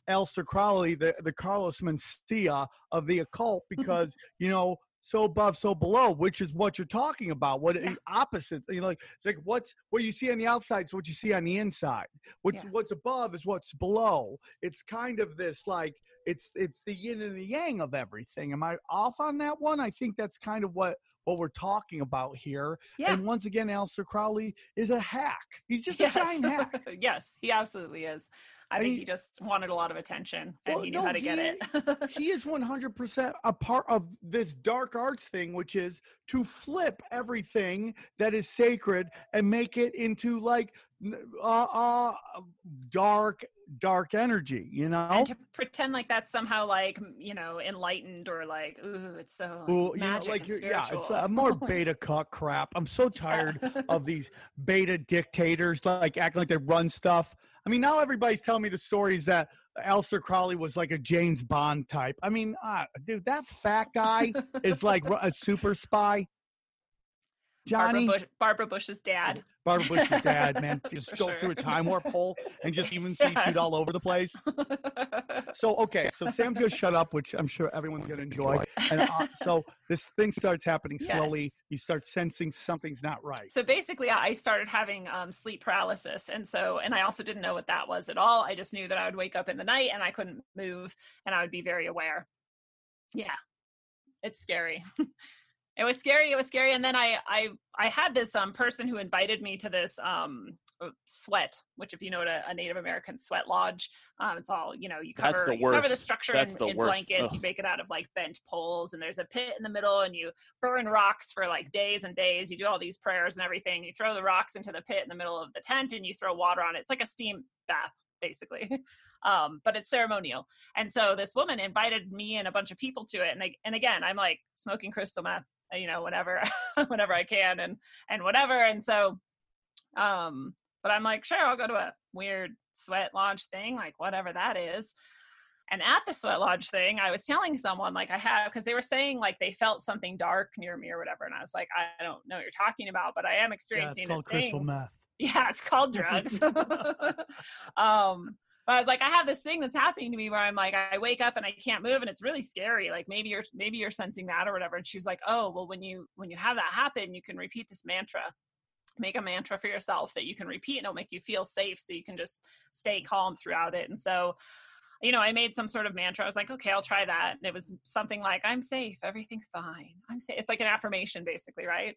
Aleister Crowley, the, the Carlos Mencia of the occult, because you know so above, so below, which is what you're talking about. What Yeah. opposite? You know, like it's like what's what you see on the outside is what you see on the inside. What's Yes. what's above is what's below. It's kind of this like it's it's the yin and the yang of everything. Am I off on that one? I think that's kind of what what we're talking about here. Yeah. And once again, Aleister Crowley is a hack. He's just yes. a giant hack. <laughs> yes, he absolutely is. I, think mean- he just wanted a lot of attention and Well, he knew no, how to get it. he is <laughs> 100% a part of this dark arts thing which is to flip everything that is sacred and make it into like uh, uh dark dark energy you know and to pretend like that's somehow like you know enlightened or like ooh it's so Well, you know, magic like and yeah, it's uh, more beta cut crap. I'm so <laughs> tired of these beta dictators like acting like they run stuff. I mean, now everybody's telling me the stories that Aleister Crowley was like a James Bond type. I mean, uh, dude, that fat guy is like <laughs> a super spy. Johnny, Barbara, Bush, Barbara Bush's dad. <laughs> Barbara Bush's dad, man, <laughs> just go sure. through a time warp hole and just even see Yeah. shoot all over the place. <laughs> So okay, so Sam's gonna shut up, which I'm sure everyone's gonna enjoy. And uh, so this thing starts happening slowly. Yes. You start sensing something's not right. so basically i started having um, sleep paralysis and so and i also didn't know what that was at all i just knew that i would wake up in the night and i couldn't move and i would be very aware yeah it's scary it was scary it was scary and then i i i had this um person who invited me to this um uh, sweat which if you know what a, a native american sweat lodge um it's all you know you cover the you cover the structure That's in, the in blankets you make it out of like bent poles and there's a pit in the middle and you burn rocks for like days and days you do all these prayers and everything you throw the rocks into the pit in the middle of the tent and you throw water on it. It's like a steam bath basically <laughs> um but it's ceremonial and so this woman invited me and a bunch of people to it and I, and again i'm like smoking crystal meth you know whenever <laughs> whenever i can and and whatever and so um but i'm like sure i'll go to a weird sweat lodge thing like whatever that is and at the sweat lodge thing i was telling someone like i have because they were saying like they felt something dark near me or whatever and i was like i don't know what you're talking about but i am Yeah, experiencing it's called this thing crystal meth. <laughs> yeah it's called drugs <laughs> um but I was like, I have this thing that's happening to me where I'm like, I wake up and I can't move, and it's really scary. Like maybe you're maybe you're sensing that or whatever. And she was like, Oh, well, when you when you have that happen, you can repeat this mantra. Make a mantra for yourself that you can repeat, and it'll make you feel safe, so you can just stay calm throughout it. And so, you know, I made some sort of mantra. I was like, okay, I'll try that. And it was something like, I'm safe, everything's fine. I'm safe. It's like an affirmation, basically, right?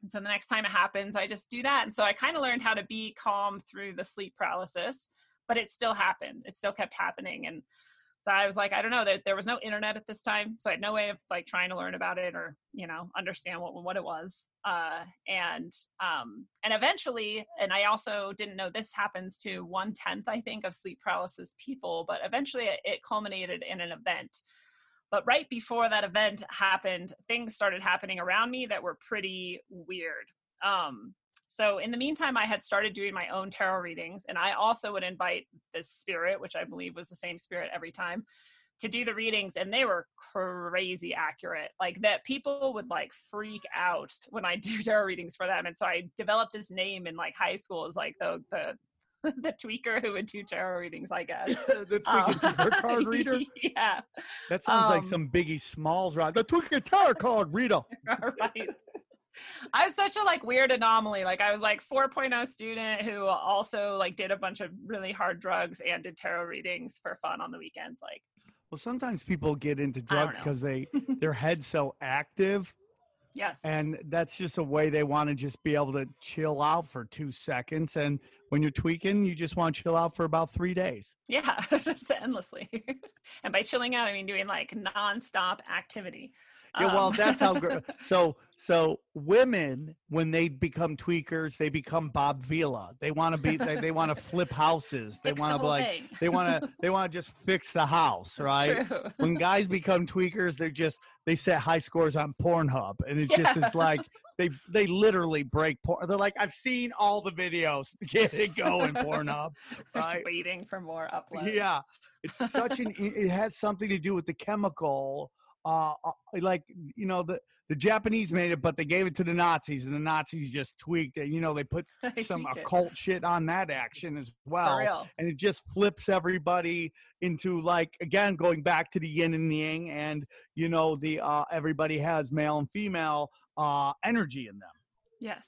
And so the next time it happens, I just do that. And so I kind of learned how to be calm through the sleep paralysis, but it still happened. It still kept happening. And so I was like, I don't know. There, there was no internet at this time, so I had no way of like trying to learn about it or you know understand what what it was. Uh, and um, and eventually, and I also didn't know this happens to one tenth, I think, of sleep paralysis people. But eventually, it, it culminated in an event. But right before that event happened, things started happening around me that were pretty weird. Um, so in the meantime, I had started doing my own tarot readings, and I also would invite this spirit, which I believe was the same spirit every time, to do the readings, and they were crazy accurate. Like that, people would like freak out when I <laughs> do tarot readings for them, and so I developed this name in like high school as like the the <laughs> the tweaker who would do tarot readings, I <laughs> guess. the Um, Tarot card reader. yeah, That sounds like um, some Biggie Smalls ride. The Twinkie Tarot card reader. right. <laughs> I was such a like weird anomaly. Like I was like 4.0 student who also like did a bunch of really hard drugs and did tarot readings for fun on the weekends. Like Well, sometimes people get into drugs because they <laughs> their head's so active, yes, and that's just a way they want to just be able to chill out for two seconds. And when you're tweaking, you just want to chill out for about three days. yeah, <laughs> just endlessly. and by chilling out, I mean doing like nonstop activity. Yeah, well, Um, that's how. gr- So, so women when they become tweakers, they become Bob Vila. They want to be. They, they want to flip houses. They want the to be like. thing. They want to. <laughs> They want to just fix the house, right? <laughs> when guys become tweakers, they're just they set high scores on Pornhub, and it just is like they they literally break porn. They're like, I've seen all the videos. <laughs> Get it going, Pornhub. Just waiting for more uploads. Yeah, it's such an. It it has something to do with the chemical. Uh, uh, like you know the the Japanese made it, but they gave it to the Nazis, and the Nazis just tweaked it. You know, they put <laughs> some tweaked it. occult shit on that action as well and it just flips everybody into like again going back to the yin and yang and you know the uh everybody has male and female uh energy in them Yes.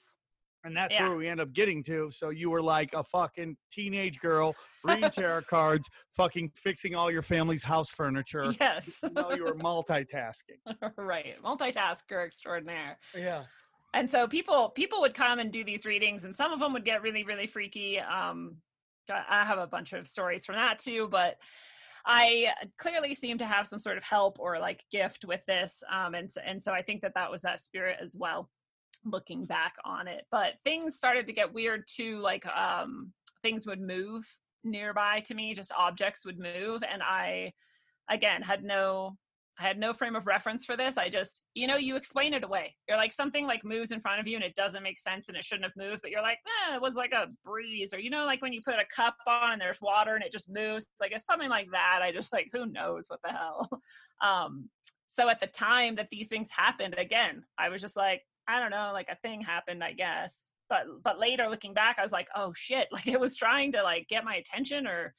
And that's Yeah. where we end up getting to. So you were like a fucking teenage girl reading tarot cards, fucking fixing all your family's house <laughs> furniture. Yes. No, you were multitasking. <laughs> right. Multitasker extraordinaire. Yeah. and so people people would come and do these readings and some of them would get really really freaky um i I have a bunch of stories from that too but i clearly seem to have some sort of help or like gift with this um and so, and so i think that that was that spirit as well looking back on it but things started to get weird too like um things would move nearby to me just objects would move and i again had no I had no frame of reference for this. I just, you know, you explain it away. You're like something like moves in front of you and it doesn't make sense and it shouldn't have moved, but you're like, eh, it was like a breeze. Or you know, like when you put a cup on and there's water and it just moves. It's like it's something like that. I just like, who knows what the hell. <laughs> Um, so at the time that these things happened, again, I was just like, I don't know, like a thing happened, I guess. But but later looking back, I was like, oh shit, <laughs> like it was trying to like get my attention or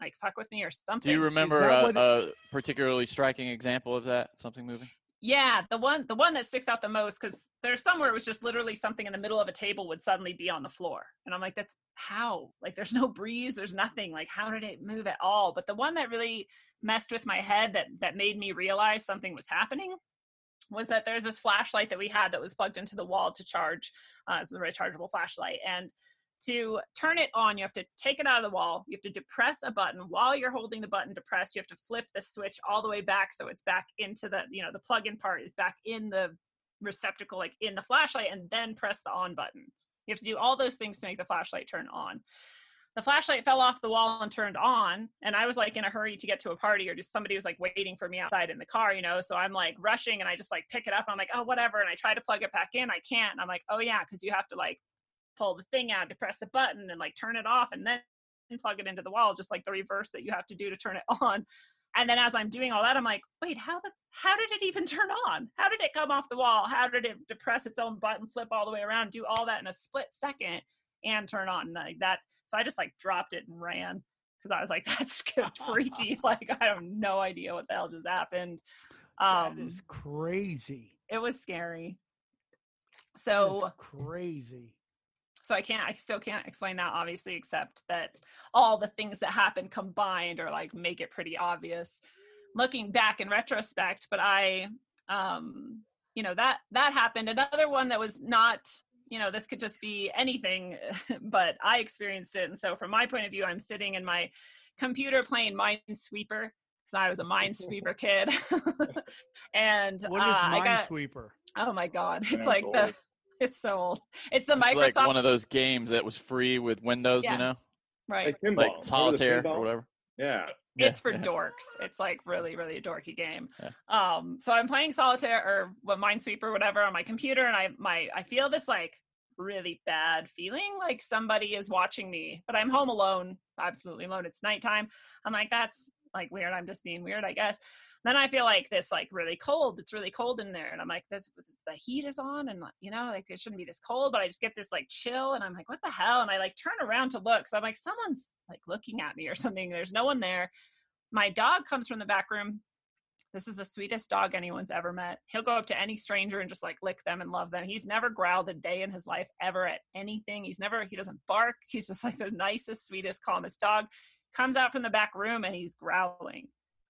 like fuck with me or something. Do you remember a, uh, what- a particularly striking example of that? Something moving? Yeah, the one the one that sticks out the most because there's somewhere it was just literally something in the middle of a table would suddenly be on the floor, and I'm like, that's how? Like, there's no breeze, there's nothing. Like, how did it move at all? But the one that really messed with my head that that made me realize something was happening was that there's this flashlight that we had that was plugged into the wall to charge. Uh, it's a rechargeable flashlight, and to turn it on, you have to take it out of the wall. You have to depress a button. While you're holding the button depressed, you have to flip the switch all the way back so it's back into the, you know, the plug-in part is back in the receptacle, like in the flashlight, and then press the on button. You have to do all those things to make the flashlight turn on. The flashlight fell off the wall and turned on, and I was like in a hurry to get to a party, or just somebody was like waiting for me outside in the car, you know. So I'm like rushing, and I just like pick it up. I'm like, oh, whatever. And I try to plug it back in. I can't. And I'm like, oh yeah, because you have to like pull the thing out to press the button and like turn it off and then plug it into the wall just like the reverse that you have to do to turn it <laughs> on and then as i'm doing all that i'm like wait how the how did it even <laughs> turn on how did it come off the wall how did it depress its own button flip all the way around do all that in a split second and turn on like that so i just like dropped it and ran because i was like <laughs> that's <laughs> good freaky <laughs> like i have no idea what the hell just happened that um is crazy. it was scary so crazy. so i can't i still can't explain that obviously except that all the things that happen combined or like make it pretty obvious looking back in retrospect but i um you know that that happened another one that was not you know this could just be anything <laughs> but i experienced it and so from my point of view i'm sitting in my computer playing minesweeper because i was a minesweeper <laughs> kid <laughs> and What is uh, I got, Minesweeper? oh my god it's Sounds like the it's so old it's the It's microsoft like one of those games that was free with Windows, Yeah. you know, right Like pinball. like solitaire or whatever. Yeah. It's for dorks. It's like really, really a dorky game. Um, so I'm playing solitaire or what Minesweeper, or whatever, on my computer, and I my I feel this like really bad feeling, like somebody is watching me, but I'm home alone, absolutely alone. It's nighttime. I'm like, that's like weird. I'm just being weird, I guess. Then I feel like this like really cold. It's really cold in there, and I'm like, this, this the heat is on, and you know, like it shouldn't be this cold, but I just get this like chill, and I'm like, what the hell? And I like turn around to look, because I'm like, someone's like looking at me or something. There's no one there my dog comes from the back room this is the sweetest dog anyone's ever met he'll go up to any stranger and just like lick them and love them he's never growled a day in his life ever at anything he's never he doesn't bark he's just like the nicest sweetest calmest dog comes out from the back room and he's growling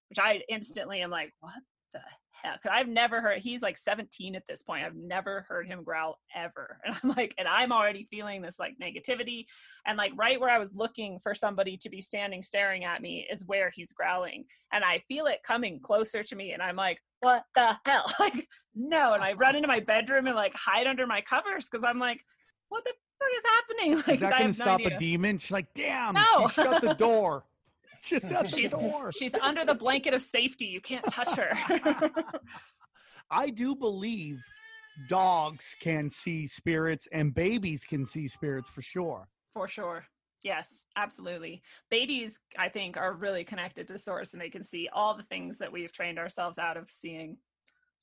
which i instantly am like what the heck i've never heard he's like 17 at this point i've never heard him growl ever <laughs> and i'm like and i'm already feeling this like negativity and like right where I was looking for somebody to be standing staring at me is where he's growling. And I feel it coming closer to me and I'm like, what the hell? <laughs> Like, no. And I run into my bedroom and like hide under my covers because I'm like, what the fuck is happening? <laughs> Like, Is that going to no stop idea. a demon? She's like, damn, No. she shut the door. She shut the <laughs> She's door. she's under the blanket of safety. You can't touch her. <laughs> I do believe dogs can see spirits and babies can see spirits for sure. For sure. Yes, absolutely. Babies, I think, are really connected to source and they can see all the things that we've trained ourselves out of seeing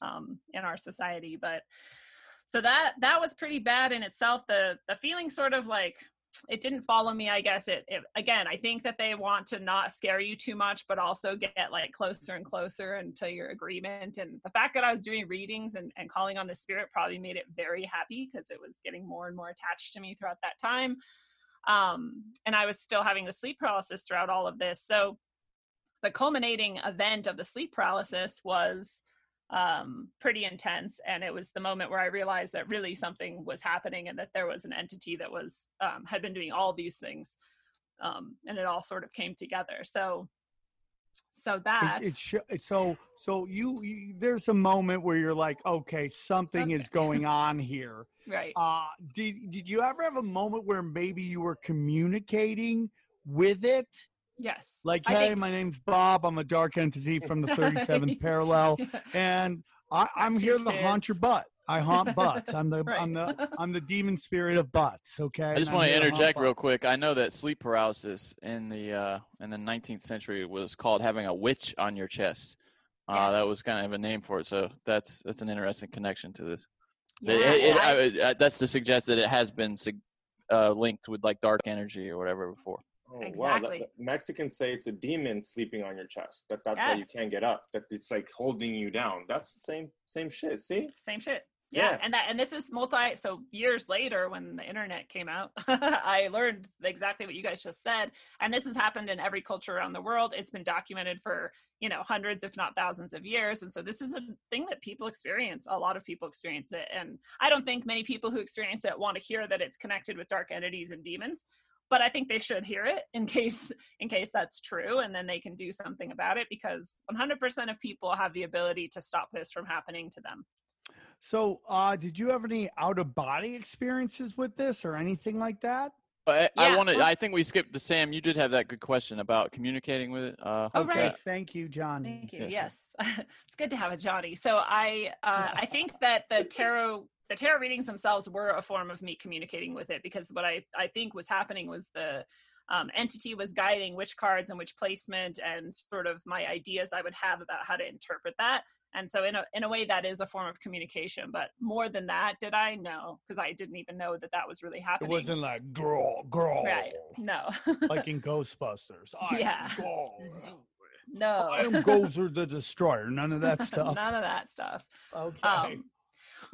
um, in our society. But so that that was pretty bad in itself. The the feeling sort of like it didn't follow me i guess. It, it again i think that they want to not scare you too much but also get like closer and closer until your agreement. And the fact that i was doing readings and, and calling on the spirit probably made it very happy because it was getting more and more attached to me throughout that time. Um, and i was still having the sleep paralysis throughout all of this. So the culminating event of the sleep paralysis was um, pretty intense. And it was the moment where I realized that really something was happening and that there was an entity that was um, had been doing all these things, um, and it all sort of came together. So, so that It, it sh- so so you, you there's a moment where you're like, okay, something is going on here. <laughs> right. Uh, did did you ever have a moment where maybe you were communicating with it? Yes. Like, I hey, think- my name's Bob. I'm a dark entity from the 37th <laughs> parallel, and I, I'm Two here to haunt your butt. I haunt butts. I'm the I'm the <laughs> I'm the demon spirit of butts. Okay. I just want to interject real quick. I know that sleep paralysis in the uh, in the 19th century was called having a witch on your chest. Uh, That was kind of a name for it. So that's that's an interesting connection to this. Yeah, It- it- I- I- I- that's to suggest that it has been sig- uh, linked with like dark energy or whatever before. Oh, wow. that- Exactly. Mexicans say it's a demon sleeping on your chest. That that's why you can't get up. That it's like holding you down. That's the same same shit. See? same shit yeah. Yeah. and that and this is multi so years later when the internet came out <laughs> i learned exactly what you guys just said and this has happened in every culture around the world it's been documented for you know hundreds if not thousands of years and so this is a thing that people experience a lot of people experience it and i don't think many people who experience it want to hear that it's connected with dark entities and demons but i think they should hear it in case in case that's true and then they can do something about it because 100% of people have the ability to stop this from happening to them So, uh, did you have any out of body experiences with this or anything like that? But I, I Yeah, wanted. let's- I think we skipped the Sam. You did have that good question about communicating with it. Uh, Oh, right. that? Thank you, Johnny. Thank you. Yes, Yes, <laughs> it's good to have a Johnny. So I, uh, <laughs> I think that the tarot, the tarot readings themselves were a form of me communicating with it because what I, I think was happening was the um, entity was guiding which cards and which placement and sort of my ideas I would have about how to interpret that. And so in a in a way that is a form of communication. But more than that, did I know? Because I didn't even know that that was really happening. It wasn't like girl, girl, right. No. <laughs> like in Ghostbusters. I Yeah. No. I am Gozer the Destroyer. None of that <laughs> stuff. None of that stuff. okay. um,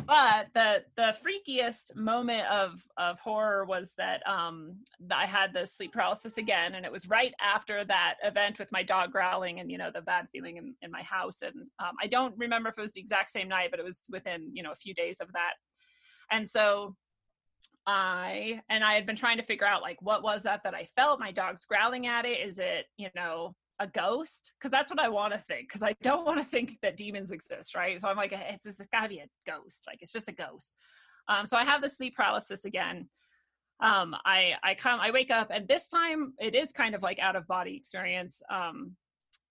but the the freakiest moment of of horror was that um I had the sleep paralysis again, and it was right after that event with my dog growling and you know the bad feeling in, in my house. And um, I don't remember if it was the exact same night, but it was within you know a few days of that. And so I and I had been trying to figure out like what was that that I felt. My dog's growling at it. Is it you know a ghost? Because that's what I want to think. Because I don't want to think that demons exist, right? So I'm like, it's, it's got to be a ghost. Like it's just a ghost. Um, so I have the sleep paralysis again. Um, I I come, I wake up, and this time it is kind of like out of body experience. Um,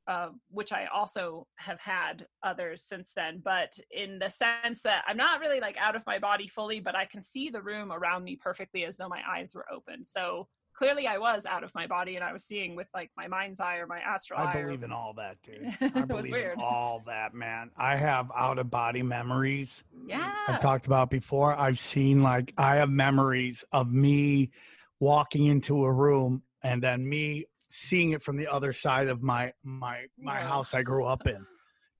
uh, which I also have had others since then, but in the sense that I'm not really like out of my body fully, but I can see the room around me perfectly as though my eyes were open. So clearly I was out of my body and I was seeing with like my mind's eye or my astral eye. I or- believe in all that, dude. <laughs> It I was believe in weird. all that, man. I have out of body memories. Yeah. I've talked about before. I've seen like I have memories of me walking into a room and then me seeing it from the other side of my my my Wow. house I grew up in.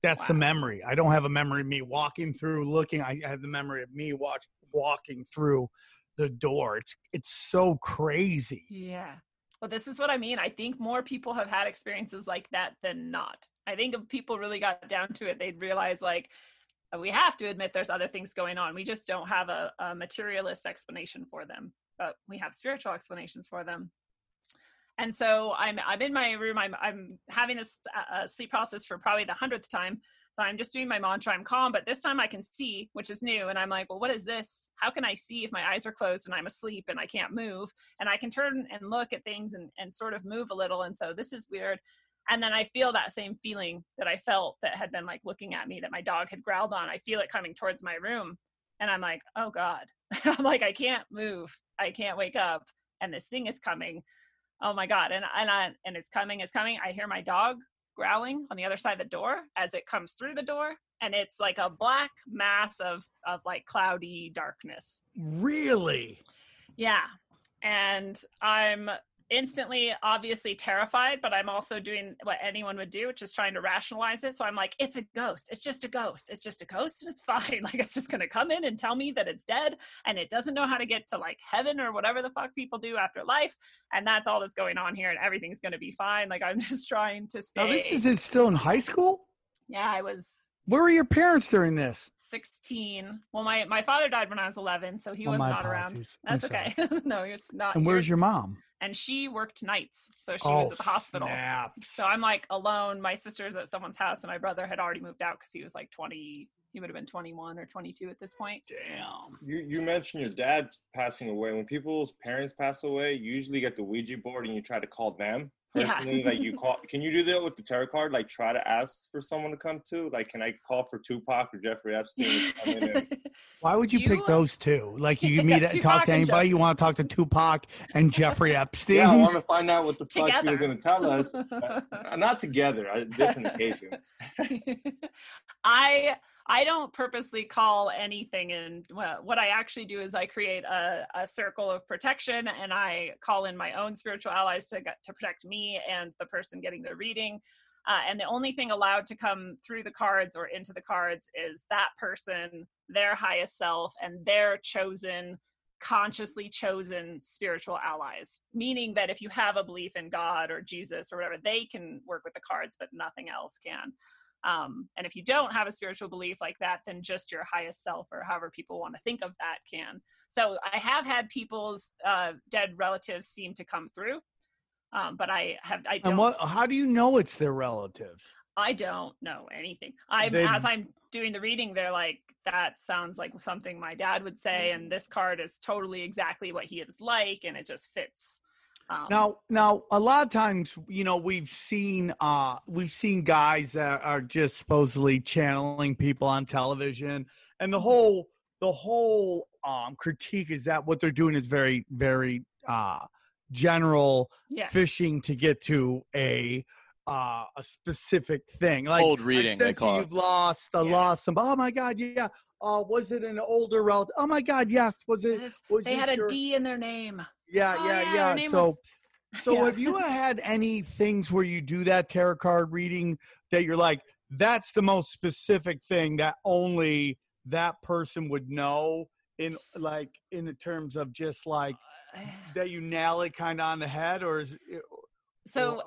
That's the memory. I don't have a memory of me walking through, looking. I have the memory of me watch walking through the door. It's it's so crazy. Yeah. Well, this is what I mean. I think more people have had experiences like that than not. I think if people really got down to it, they'd realize like uh, we have to admit there's other things going on. We just don't have a, a materialist explanation for them, but we have spiritual explanations for them. And so I'm I'm in my room. I'm I'm having this uh, uh, sleep process for probably the hundredth time. So I'm just doing my mantra. I'm calm, but this time I can see, which is new. And I'm like, well, what is this? How can I see if my eyes are closed and I'm asleep and I can't move? And I can turn and look at things and, and sort of move a little. And so this is weird. And then I feel that same feeling that I felt that had been like looking at me that my dog had growled on. I feel it coming towards my room. And I'm like, oh God. <laughs> I'm like, I can't move. I can't wake up. And this thing is coming. Oh my God. And and I and it's coming, it's coming. I hear my dog growling on the other side of the door as it comes through the door. And it's like a black mass of of like cloudy darkness. Really? Yeah. and I'm instantly obviously terrified but i'm also doing what anyone would do which is trying to rationalize it. So i'm like it's a ghost. It's just a ghost. It's just a ghost and it's <laughs> fine. Like it's just going to come in and tell me that it's dead and it doesn't know how to get to like heaven or whatever the fuck people do after life. And that's all that's going on here and everything's going to be fine. Like i'm <laughs> just trying to stay Now, this is it still in high school? yeah i was Where were your parents during this? 16 well my my father died when i was 11 so he Oh, was not around. apologies. I'm that's okay. <laughs> no it's not And where's your mom? And she worked nights so she oh, was at the hospital snaps. so i'm like alone my sister's at someone's house and my brother had already moved out because he was like 20 he would have been 21 or 22 at this point Damn. You you mentioned your dad passing away. When people's parents pass away, you usually get the Ouija board and you try to call them Yeah. Like you call. Can you do that with the tarot card? Like try to ask for someone to come to. Like, can I call for Tupac or Jeffrey Epstein? To come in and, <laughs> Why would you, You- pick those two? Like you <laughs> Yeah, meet, Tupac talk to anybody. You want to talk to Tupac and Jeffrey Epstein? yeah, I want to find out what the fuck you're going to tell us. Uh, <laughs> not together, uh, different occasions. I I don't purposely call anything in. What I actually do is I create a, a circle of protection, and I call in my own spiritual allies to get, to protect me and the person getting the reading. Uh, and the only thing allowed to come through the cards or into the cards is that person, their highest self, and their chosen, consciously chosen spiritual allies. Meaning that if you have a belief in God or Jesus or whatever, they can work with the cards, but nothing else can. Um, and if you don't have a spiritual belief like that, then just your highest self or however people want to think of that can. So I have had people's uh, dead relatives seem to come through, um, but I have I don't and what? How do you know it's their relatives? I don't know anything. I They- as I'm doing the reading, they're like that sounds like something my dad would say, and this card is totally exactly what he is like, and it just fits. Um, Now, now, a lot of times, you know, we've seen, uh, we've seen guys that are just supposedly channeling people on television, and the whole, the whole um, critique is that what they're doing is very, very uh, general fishing to get to a uh, a specific thing. Like Cold I reading, they call it. you've lost, uh, Yeah. lost some. Oh my God, yeah. Uh, was it an older relative? Oh my God, yes. Was it? Was they it had a your- D in their name. Yeah, Oh, yeah, yeah, yeah. So. was- <laughs> So Yeah. have you had any things where you do that tarot card reading that you're like, that's the most specific thing that only that person would know in like in the terms of just like uh, <sighs> that you nail it kind of on the head or is it, so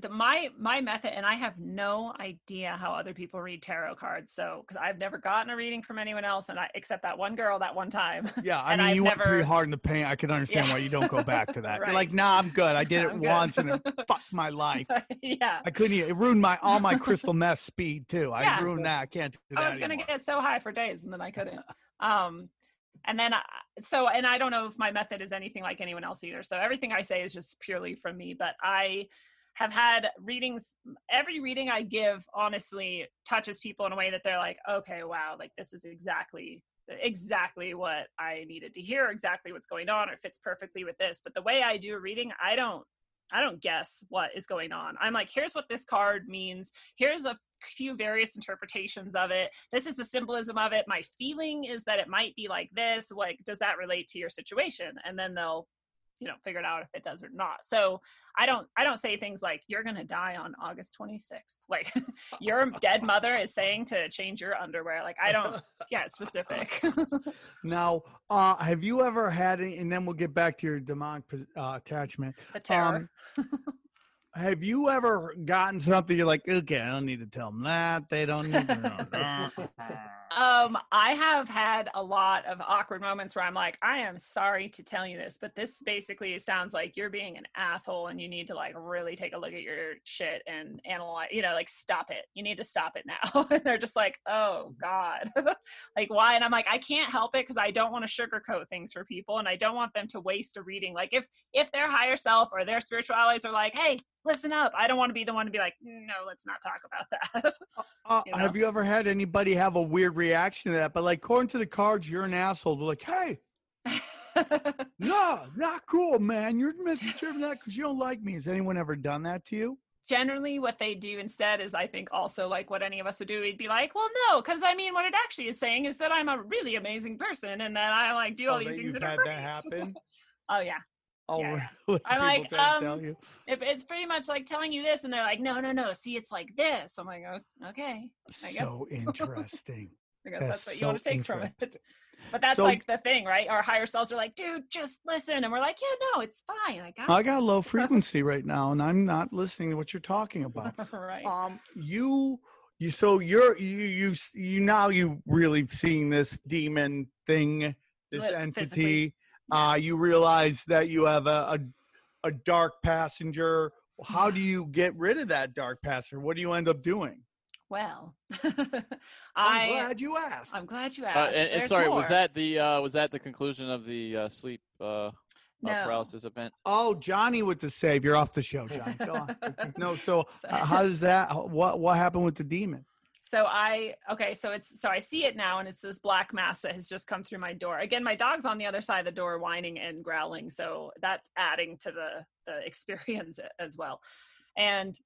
the, my my method and i have no idea how other people read tarot cards so because i've never gotten a reading from anyone else and i except that one girl that one time yeah <laughs> i mean I've you went never- pretty hard in the paint i can <laughs> understand Yeah. why you don't go back to that Right. you're like nah i'm good i <laughs> did it once and it fucked my life yeah i couldn't even, it ruined my all my crystal meth speed too i Yeah. ruined that i can't do that I was gonna get so high for days and then I couldn't. Um, and then I, so and I don't know if my method is anything like anyone else either. So everything I say is just purely from me. But I have had readings. Every reading I give, honestly, touches people in a way that they're like, okay, wow, like this is exactly exactly what I needed to hear, exactly what's going on, or it fits perfectly with this. But the way I do a reading, I don't I don't guess what is going on. I'm like, here's what this card means. Here's a few various interpretations of it. This is the symbolism of it. My feeling is that it might be like this. Like, does that relate to your situation? And then they'll, you know, figure it out if it does or not. So I don't, I don't say things like you're gonna die on August 26th. <laughs> Like your dead mother is saying to change your underwear. Like I don't <laughs> get specific. <laughs> Now, uh, have you ever had any, and then we'll get back to your demonic uh, attachment. the terror. Um, have you ever gotten something you're like, okay, I don't need to tell them that. They don't need to know. <laughs> Um, I have had a lot of awkward moments where I'm like, I am sorry to tell you this, but this basically sounds like you're being an asshole and you need to like really take a look at your shit and analyze, you know, like stop it. You need to stop it now. <laughs> and they're just like, oh God. <laughs> like why? And I'm like, I can't help it because I don't want to sugarcoat things for people and I don't want them to waste a reading. Like if if their higher self or their spiritual allies are like, hey, listen up. I don't want to be the one to be like, no, let's not talk about that. Uh, <laughs> You know? Have you ever had anybody have a weird reaction to that? But like, according to the cards, you're an asshole. They're like, hey, <laughs> no, not cool, man. You're misinterpreting that because you don't like me. Has anyone ever done that to you? generally what they do instead is i think also like what any of us would do we'd be like well no because i mean what it actually is saying is that i'm a really amazing person and that i like do all Oh, these things that are great. that happen? <laughs> Oh yeah. Oh, Yeah, really? <laughs> I'm like, um, it's pretty much like telling you this, and they're like, no, no, no. See, it's like this. I'm like, "Oh, okay. I guess. So <laughs> interesting. I guess That's that's, what you want to take from it. <laughs> But that's So- like the thing, right? Our higher selves are like, dude, just listen, and we're like, yeah, no, it's fine. I got. I got low frequency right now, and I'm not listening to what you're talking about. right. Um, you, you. So you're you you you now you really seeing this demon thing, this Lit- entity. physically. Uh, you realize that you have a, a a dark passenger. How do you get rid of that dark passenger? What do you end up doing? Well, <laughs> I'm I glad you asked. I'm glad you Uh, asked. and, and There's sorry, was that the uh, was that the conclusion of the uh, sleep uh, uh, No. paralysis event? Oh, Johnny with the save. You're off the show, Johnny. Go on. <laughs> No, so So- uh, how does that? What what happened with the demon? So I okay, so it's so I see it now, and it's this black mass that has just come through my door. Again, my dog's on the other side of the door, whining and growling, so that's adding to the the <laughs> experience as well. And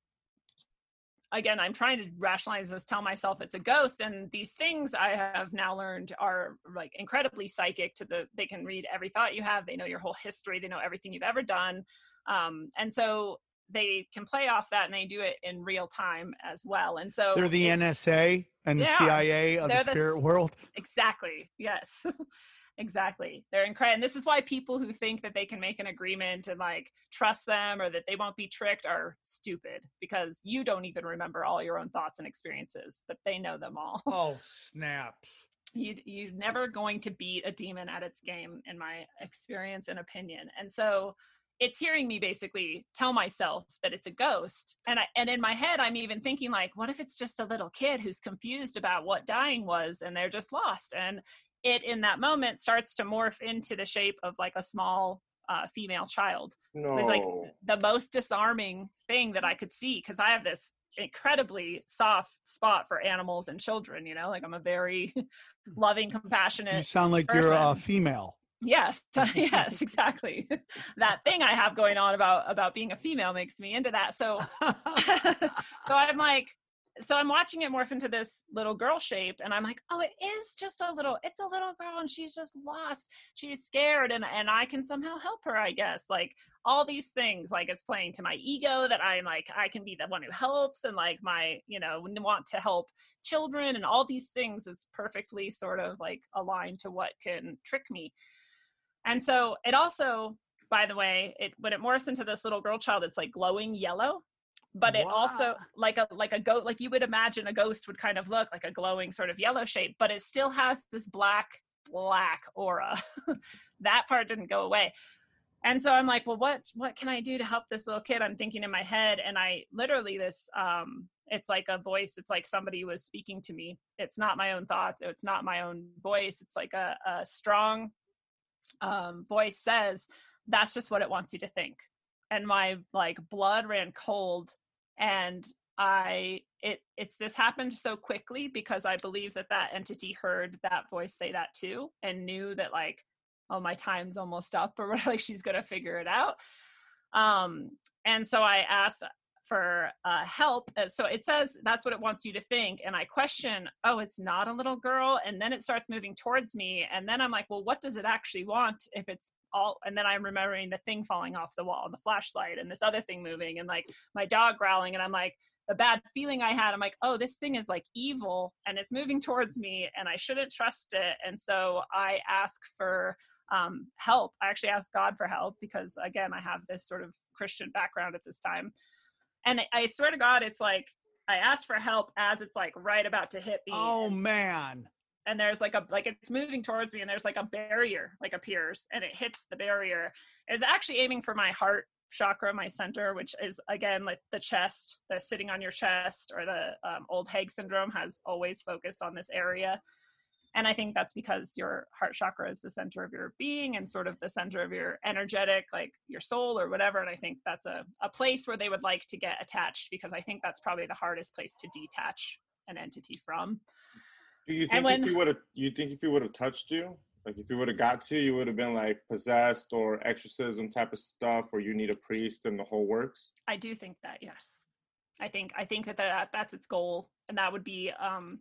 again, I'm trying to rationalize this, tell myself it's a ghost, and these things I have now learned are like incredibly psychic. To the they can read every thought you have, they know your whole history, they know everything you've ever done, um, and so they can play off that and they do it in real time as well. And so They're the NSA and the CIA of the they're the spirit world. Exactly. Yes. <laughs> exactly. They're incredible. And this is why people who think that they can make an agreement and like trust them or that they won't be tricked are stupid because you don't even remember all your own thoughts and experiences, but they know them all. <laughs> Oh snaps! you you're never going to beat a demon at its game in my experience and opinion. And so it's hearing me basically tell myself that it's a ghost and I, and in my head i'm even thinking like what if it's just a little kid who's confused about what dying was and they're just lost and it in that moment starts to morph into the shape of like a small uh, female child No. it was like the most disarming thing that I could see because I have this incredibly soft spot for animals and children. You know, like I'm a very <laughs> loving, compassionate You compassionate. sound like you're a person. female. Yes, <laughs> yes, <laughs> exactly. <laughs> that thing I have going on about about being a female makes me into that. So, so I'm like, so I'm watching it morph into this little girl shape, and I'm like, oh, it is just a little, it's a little girl, and she's just lost. She's scared, and and I can somehow help her, I guess. Like all these things, like it's playing to my ego that I'm like, I can be the one who helps, and like my, you know, want to help children, and all these things is perfectly sort of like aligned to what can trick me. And so it also, by the way, it when it morphs into this little girl child, it's like glowing yellow. But it also like a like a goat like you would imagine a ghost would kind of look like a glowing sort of yellow shape, but it still has this black black aura. <laughs> that part didn't go away. And so I'm like, well, what what can I do to help this little kid? I'm thinking in my head, and I literally this um it's like a voice, it's like somebody was speaking to me. It's not my own thoughts, it's not my own voice, it's like a, a strong um, voice says that's just what it wants you to think. And my like blood ran cold and i it it's this happened so quickly because i believe that that entity heard that voice say that too and knew that like oh my time's almost up or <laughs> like she's gonna figure it out. Um and so i asked for uh, help. Uh, So it says that's what it wants you to think. And I question, oh, it's not a little girl. And then it starts moving towards me. And then I'm like, well, what does it actually want if it's all? And then I'm remembering the thing falling off the wall, the flashlight, and this other thing moving, and like my dog growling. And I'm like, the bad feeling I had, I'm like, oh, this thing is like evil and it's moving towards me and I shouldn't trust it. And so I ask for um, help. I actually asked God for help because, again, I have this sort of Christian background at this time and I- swear to God, it's like I asked for help as it's like right about to hit me. Oh and, man. and there's like a like it's moving towards me, and there's like a barrier like appears, and it hits the barrier. It's actually aiming for my heart chakra, my center, which is again like the chest, the sitting on your chest, or the um, old Hag syndrome has always focused on this area. And I think that's because your heart chakra is the center of your being and sort of the center of your energetic, like your soul or whatever. And I think that's a, a place where they would like to get attached because I think that's probably the hardest place to detach an entity from. Do you think when- if he would have, you think if he would have touched you, like if you would have got to you, you would have been like possessed or exorcism type of stuff, or you need a priest and the whole works? I do think that, yes. I think I think that, that that's its goal, and that would be um,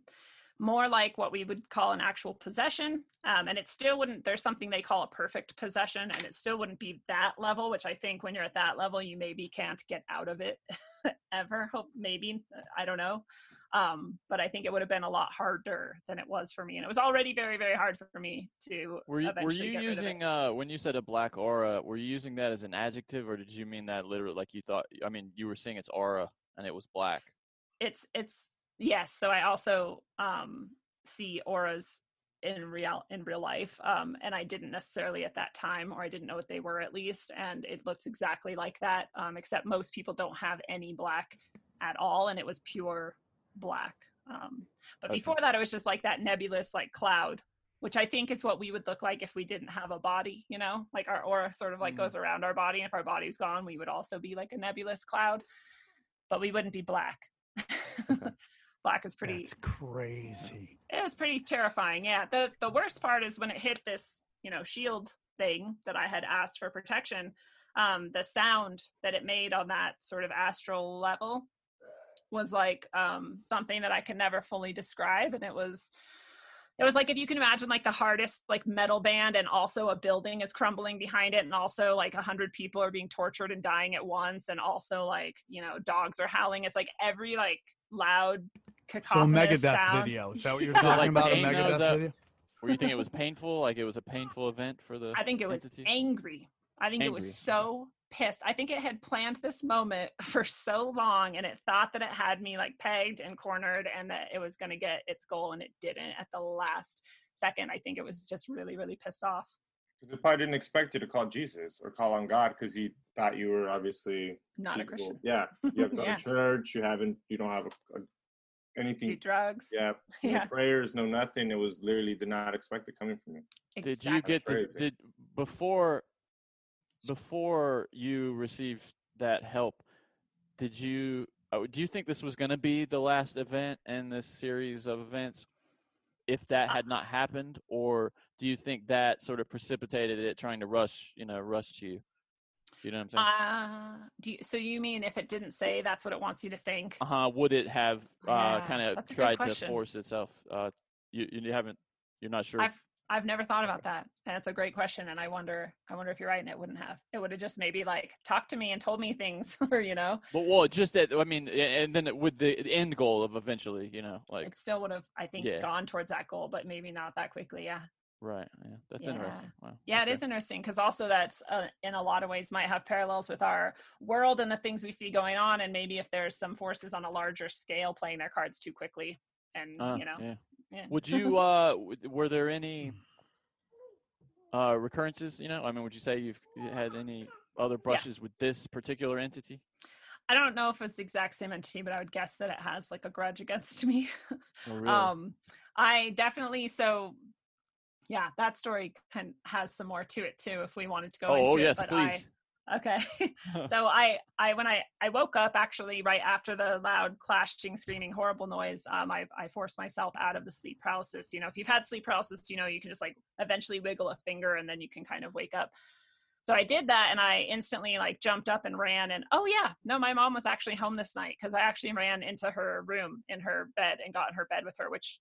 more like what we would call an actual possession. Um, and it still wouldn't, there's something they call a perfect possession, and it still wouldn't be that level, which I think when you're at that level, you maybe can't get out of it <laughs> ever. Hope maybe, I don't know. Um, but I think it would have been a lot harder than it was for me. And it was already very, very hard for me to Were you, were you get rid of it. using uh when you said a black aura? Were you using that as an adjective, or did you mean that literally? Like you thought? I mean, you were seeing its aura and it was black. it's it's yes so i also um see auras in real in real life um and i didn't necessarily at that time or i didn't know what they were at least and it looks exactly like that um except most people don't have any black at all and it was pure black um but Okay. before that it was just like that nebulous like cloud which i think is what we would look like if we didn't have a body you know like our aura sort of like Mhm. goes around our body and if our body's gone we would also be like a nebulous cloud but we wouldn't be black <laughs> black is pretty That's crazy. it was pretty terrifying yeah the the worst part is when it hit this you know shield thing that i had asked for protection um the sound that it made on that sort of astral level was like um something that i could never fully describe and it was it was like if you can imagine like the hardest like metal band and also a building is crumbling behind it and also like a hundred people are being tortured and dying at once and also like you know dogs are howling it's like every like loud cacophonous So cacophonous Megadeth sound. video. Is that what <laughs> you're Yeah. talking like about? A pain, though, Megadeth that- video? Were you thinking it was painful? Like it was a painful event for the? I think it was entity? angry. I think it was so pissed. I think it had planned this moment <laughs> for so long and it thought that it had me like pegged and cornered and that it was going to get its goal and it didn't at the last second. I think it was just really, really pissed off. Because it probably didn't expect you to call Jesus or call on God because he thought you were obviously Not a Christian. Yeah, <laughs> you haven't gone Yeah. to church. You haven't. You don't have a, a, Do anything. drugs. Yeah, <laughs> no Yeah. prayers, no nothing. It was literally did not expect it coming from you. Did you get this? Did before before you received that help? Did you? uh, Do you think this was going to be the last event in this series of events? If that had not happened, or do you think that sort of precipitated it trying to rush, you know, rush to you? You know what I'm saying? Uh, do you, so you mean if it didn't say that's what it wants you to think? Uh huh. Would it have uh, Yeah, kind of that's a good tried to force itself? Uh, you you haven't. You're not sure. I've I've never thought about that, and it's a great question. And I wonder, I wonder if you're right, and it wouldn't have. It would have just maybe like talked to me and told me things, <laughs> or you know, But well, just that. I mean, and then with the end goal of eventually, you know, like it still would have, I think, Yeah. gone towards that goal, but maybe not that quickly. Yeah, right. Yeah, that's Yeah. interesting. Wow. yeah, okay. it is interesting because also that's uh, in a lot of ways might have parallels with our world and the things we see going on, and maybe if there's some forces on a larger scale playing their cards too quickly, and Uh, you know, yeah. Yeah. Would you? <laughs> uh Were there any uh recurrences? You know, I mean, would you say you've had any other brushes with this particular entity? I don't know if it's the exact same entity, but I would guess that it has like a grudge against <laughs> me. Oh, really? um i definitely so yeah that story kind has some more to it too if we wanted to go oh, into oh, yes, it but please. i okay. <laughs> <laughs> So i i when i i woke up actually right after the loud clashing screaming horrible noise um i i forced myself out of the sleep paralysis. You know if you've had sleep paralysis you know you can just like eventually wiggle a finger and then you can kind of wake up. So I did that and I instantly like jumped up and ran and oh yeah, no, my mom was actually home this night because I actually ran into her room in her bed and got in her bed with her, which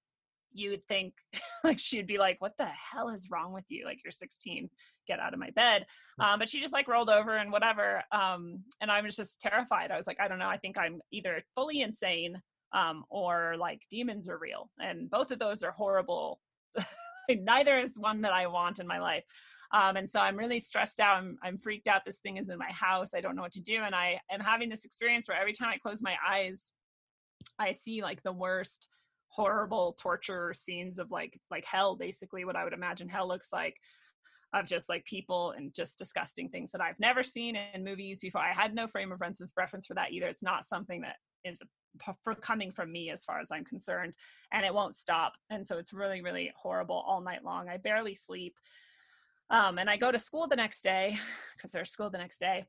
you would think <laughs> like she'd be like, What the hell is wrong with you? Like you're 16, get out of my bed. Um, but she just like rolled over and whatever. Um, and I was just terrified. I was like, I don't know, I think I'm either fully insane um, or like demons are real. And both of those are horrible. <laughs> Neither is one that I want in my life. Um, and so I'm really stressed out. I'm, I'm freaked out. This thing is in my house. I don't know what to do. And I am having this experience where every time I close my eyes, I see like the worst horrible torture scenes of like like hell basically what i would imagine hell looks like of just like people and just disgusting things that i've never seen in movies before. I had no frame of reference for that either. It's not something that is for coming from me as far as i'm concerned and it won't stop and so it's really really horrible all night long. I barely sleep um, and i go to school the next day because there's school the next day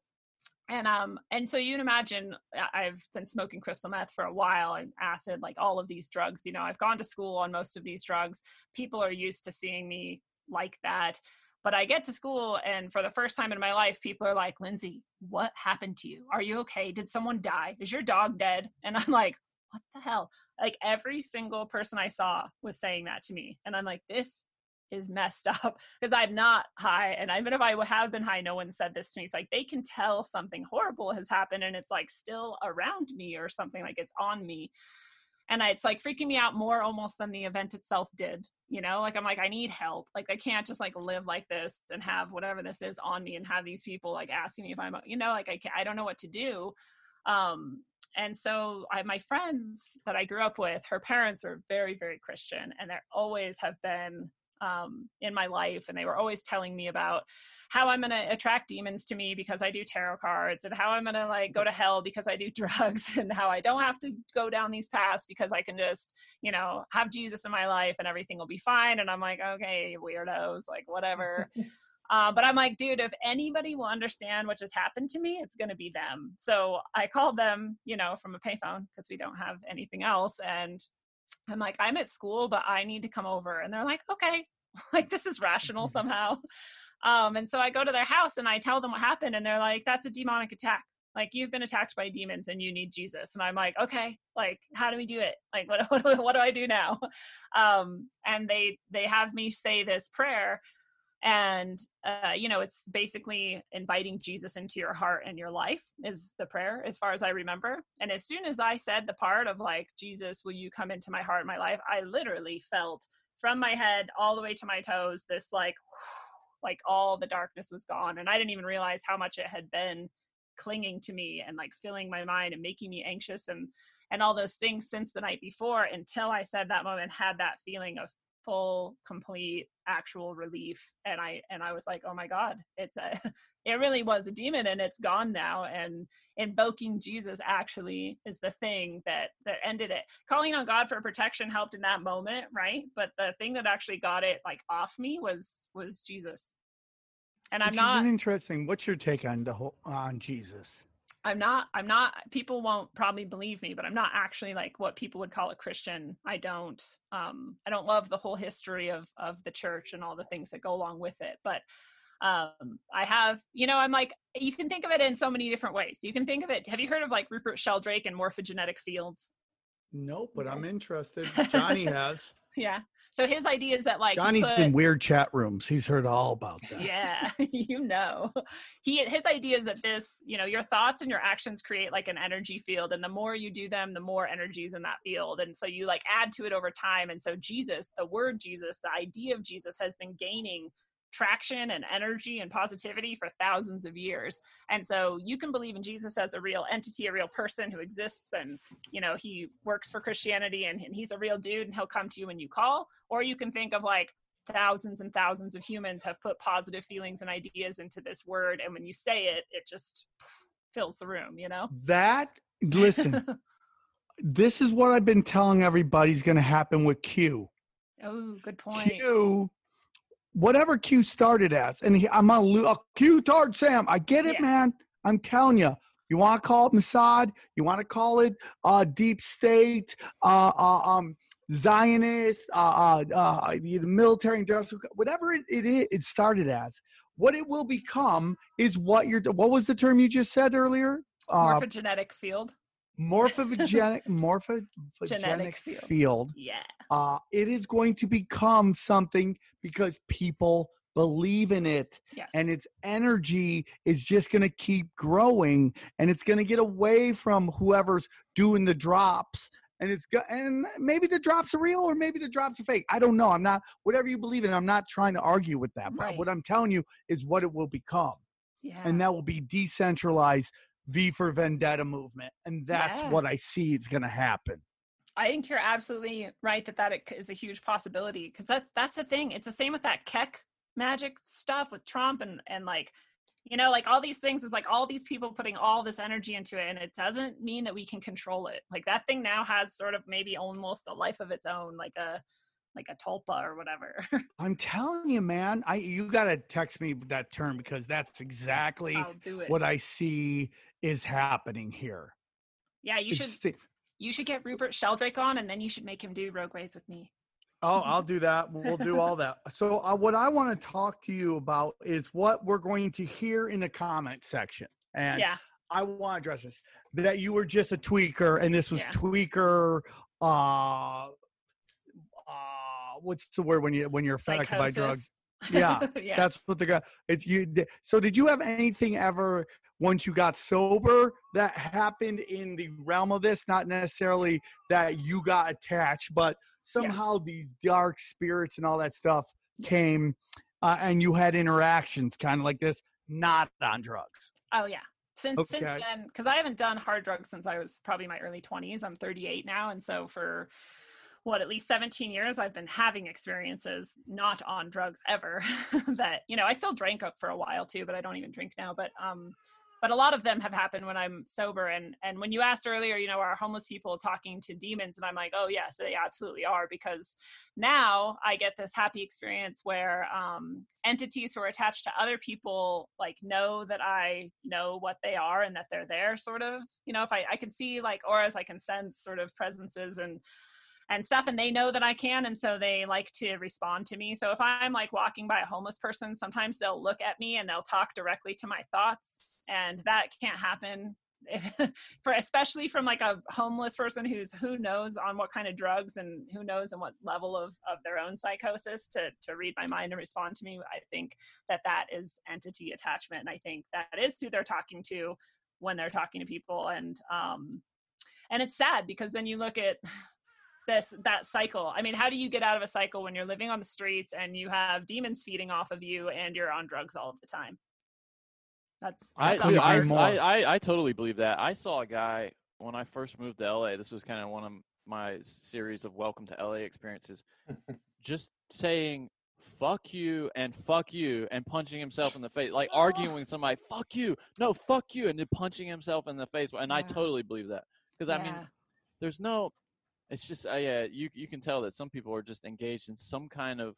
and um and so you can imagine I- i've been smoking crystal meth for a while and acid like all of these drugs you know i've gone to school on most of these drugs. People are used to seeing me like that. But i get to school and for the first time in my life people are like lindsay what happened to you? Are you okay? Did someone die? Is your dog dead? And i'm like what the hell? Like every single person I saw was saying that to me. And I'm like, this is messed <laughs> up because I'm not high. And even if I have been high, no one said this to me. It's like they can tell something horrible has happened and it's like still around me or something like it's on me. And it's like freaking me out more almost than the event itself did. You know, like I'm like, I need help. Like I can't just like live like this and have whatever this is on me and have these people like asking me if I'm, you know, like I I don't know what to do. Um, and so I, my friends that I grew up with, her parents are very, very Christian, and they always have been um, in my life and they were always telling me about how i'm going to attract demons to me because i do tarot cards and how i'm going to like go to hell because i do <laughs> drugs and how i don't have to go down these paths because i can just you know have jesus in my life and everything will be fine and i'm like okay weirdos like whatever <laughs> Uh, but I'm like, dude, if anybody will understand what just happened to me, it's going to be them. So I called them, you know, from a payphone because we don't have anything else. And I'm like, I'm at school, but I need to come over. And they're like, okay, <laughs> like this is rational somehow. <laughs> Um, and so I go to their house and I tell them what happened, and they're like, that's a demonic attack. Like you've been attacked by demons and you need Jesus. And I'm like, okay, like how do we do it? Like what <laughs> what, what do I do now? Um, and they they have me say this prayer and uh, you know it's basically inviting jesus into your heart and your life is the prayer as far as i remember. And as soon as i said the part of like jesus will you come into my heart and my life? I literally felt from my head all the way to my toes this like <sighs> like all the darkness was gone. And i didn't even realize how much it had been clinging to me and like filling my mind and making me anxious and and all those things since the night before until i said that moment had that feeling of full complete actual relief and i and i was like oh my god it's a <laughs> it really was a demon and it's gone now and invoking jesus actually is the thing that that ended it calling on god for protection helped in that moment right but the thing that actually got it like off me was was jesus and i'm not interesting. What's your take on the whole on Jesus? I'm not I'm not people won't probably believe me, but I'm not actually like what people would call a Christian. I don't um I don't love the whole history of of the church and all the things that go along with it, but um I have, you know, I'm like you can think of it in so many different ways. You can think of it have you heard of like Rupert Sheldrake and morphogenetic fields? Nope, but I'm interested. <laughs> Johnny has. Yeah. So his idea is that like Johnny's put- in weird chat rooms. He's heard all about that. yeah <laughs> you know he his idea is that this you know your thoughts and your actions create like an energy field and the more you do them the more energies in that field and so you like add to it over time and so jesus the word jesus the idea of jesus has been gaining traction and energy and positivity for thousands of years. And so you can believe in jesus as a real entity a real person who exists and you know he works for christianity and, and he's a real dude and he'll come to you when you call. Or you can think of like thousands and thousands of humans have put positive feelings and ideas into this word and when you say it it just fills the room you know? That listen, <laughs> this is what I've been telling everybody's going to happen with Q. oh good point. Q, whatever Q started as, and he, I'm on lo- uh, Q tard Sam. I get it, Yeah. man. I'm telling you. You want to call it Mossad? You want to call it uh, deep state, uh, uh, um, Zionist, uh, uh, uh, the military industrial, whatever it, it is, it started as. What it will become is what you're. What was the term you just said earlier? Uh, morphogenetic field morphogenic <laughs> morphogenic Genetic field. field yeah. uh, it is going to become something because people believe in it. Yes. And its energy is just going to keep growing and it's going to get away from whoever's doing the drops and it's go- and maybe the drops are real or maybe the drops are fake. I don't know. I'm not whatever you believe in i'm not trying to argue with that but Right. what i'm telling you is what it will become. Yeah. and that will be decentralized v for vendetta movement and that's Yeah. what i see is going to happen I think you're absolutely right that that is a huge possibility because that that's the thing. It's the same with that Kek magic stuff with Trump and and like you know like all these things is like all these people putting all this energy into it and it doesn't mean that we can control it. Like that thing now has sort of maybe almost a life of its own, like a like a tulpa or whatever. <laughs> i'm telling you man i you got to text me that term because that's exactly I'll do it. what i see is happening here yeah, you should It's the- you should get Rupert Sheldrake on and then you should make him do Rogue Ways with me. Oh, I'll do that. We'll do all that. So, uh, what I want to talk to you about is what we're going to hear in the comment section. And yeah. I want to address this. That you were just a tweaker, and this was Yeah. tweaker. Uh, uh, what's the word when you when you're affected by drugs? Yeah, <laughs> yeah. That's what the guy. It's you. So did you have anything ever once you got sober that happened in the realm of this? Not necessarily that you got attached, but somehow these dark spirits and all that stuff came, uh, and you had interactions, kind of like this, not on drugs. Oh yeah. Since since then, because I haven't done hard drugs since I was probably my early twenties. I'm 38 now, and so for what at least 17 years, I've been having experiences not on drugs ever. <laughs> that you know, I still drank up for a while too, but I don't even drink now. But um, but a lot of them have happened when I'm sober. And and when you asked earlier, you know, are homeless people talking to demons? And I'm like, oh yes, they absolutely are because now I get this happy experience where um, entities who are attached to other people like know that I know what they are and that they're there. Sort of, you know, if I I can see like auras, I can sense sort of presences and and stuff and they know that I can and so they like to respond to me. So if I'm like walking by a homeless person, sometimes they'll look at me and they'll talk directly to my thoughts and that can't happen <laughs> for especially from like a homeless person who's who knows on what kind of drugs and who knows and what level of of their own psychosis to to read my mind and respond to me i think that that is entity attachment and i think that is who they're talking to when they're talking to people and um and it's sad because then you look at this that cycle i mean how do you get out of a cycle when you're living on the streets and you have demons feeding off of you and you're on drugs all of the time that's, I, that's Couldn't dude, I. I, I, I totally believe that. I saw a guy when I first moved to LA. This was kind of one of my series of welcome to LA experiences. just saying "fuck you" and "fuck you" and punching himself in the face, like <laughs> arguing with somebody. "Fuck you," no, "fuck you," and then punching himself in the face. And I totally believe that because I mean, there's no. It's just uh, yeah, you you can tell that some people are just engaged in some kind of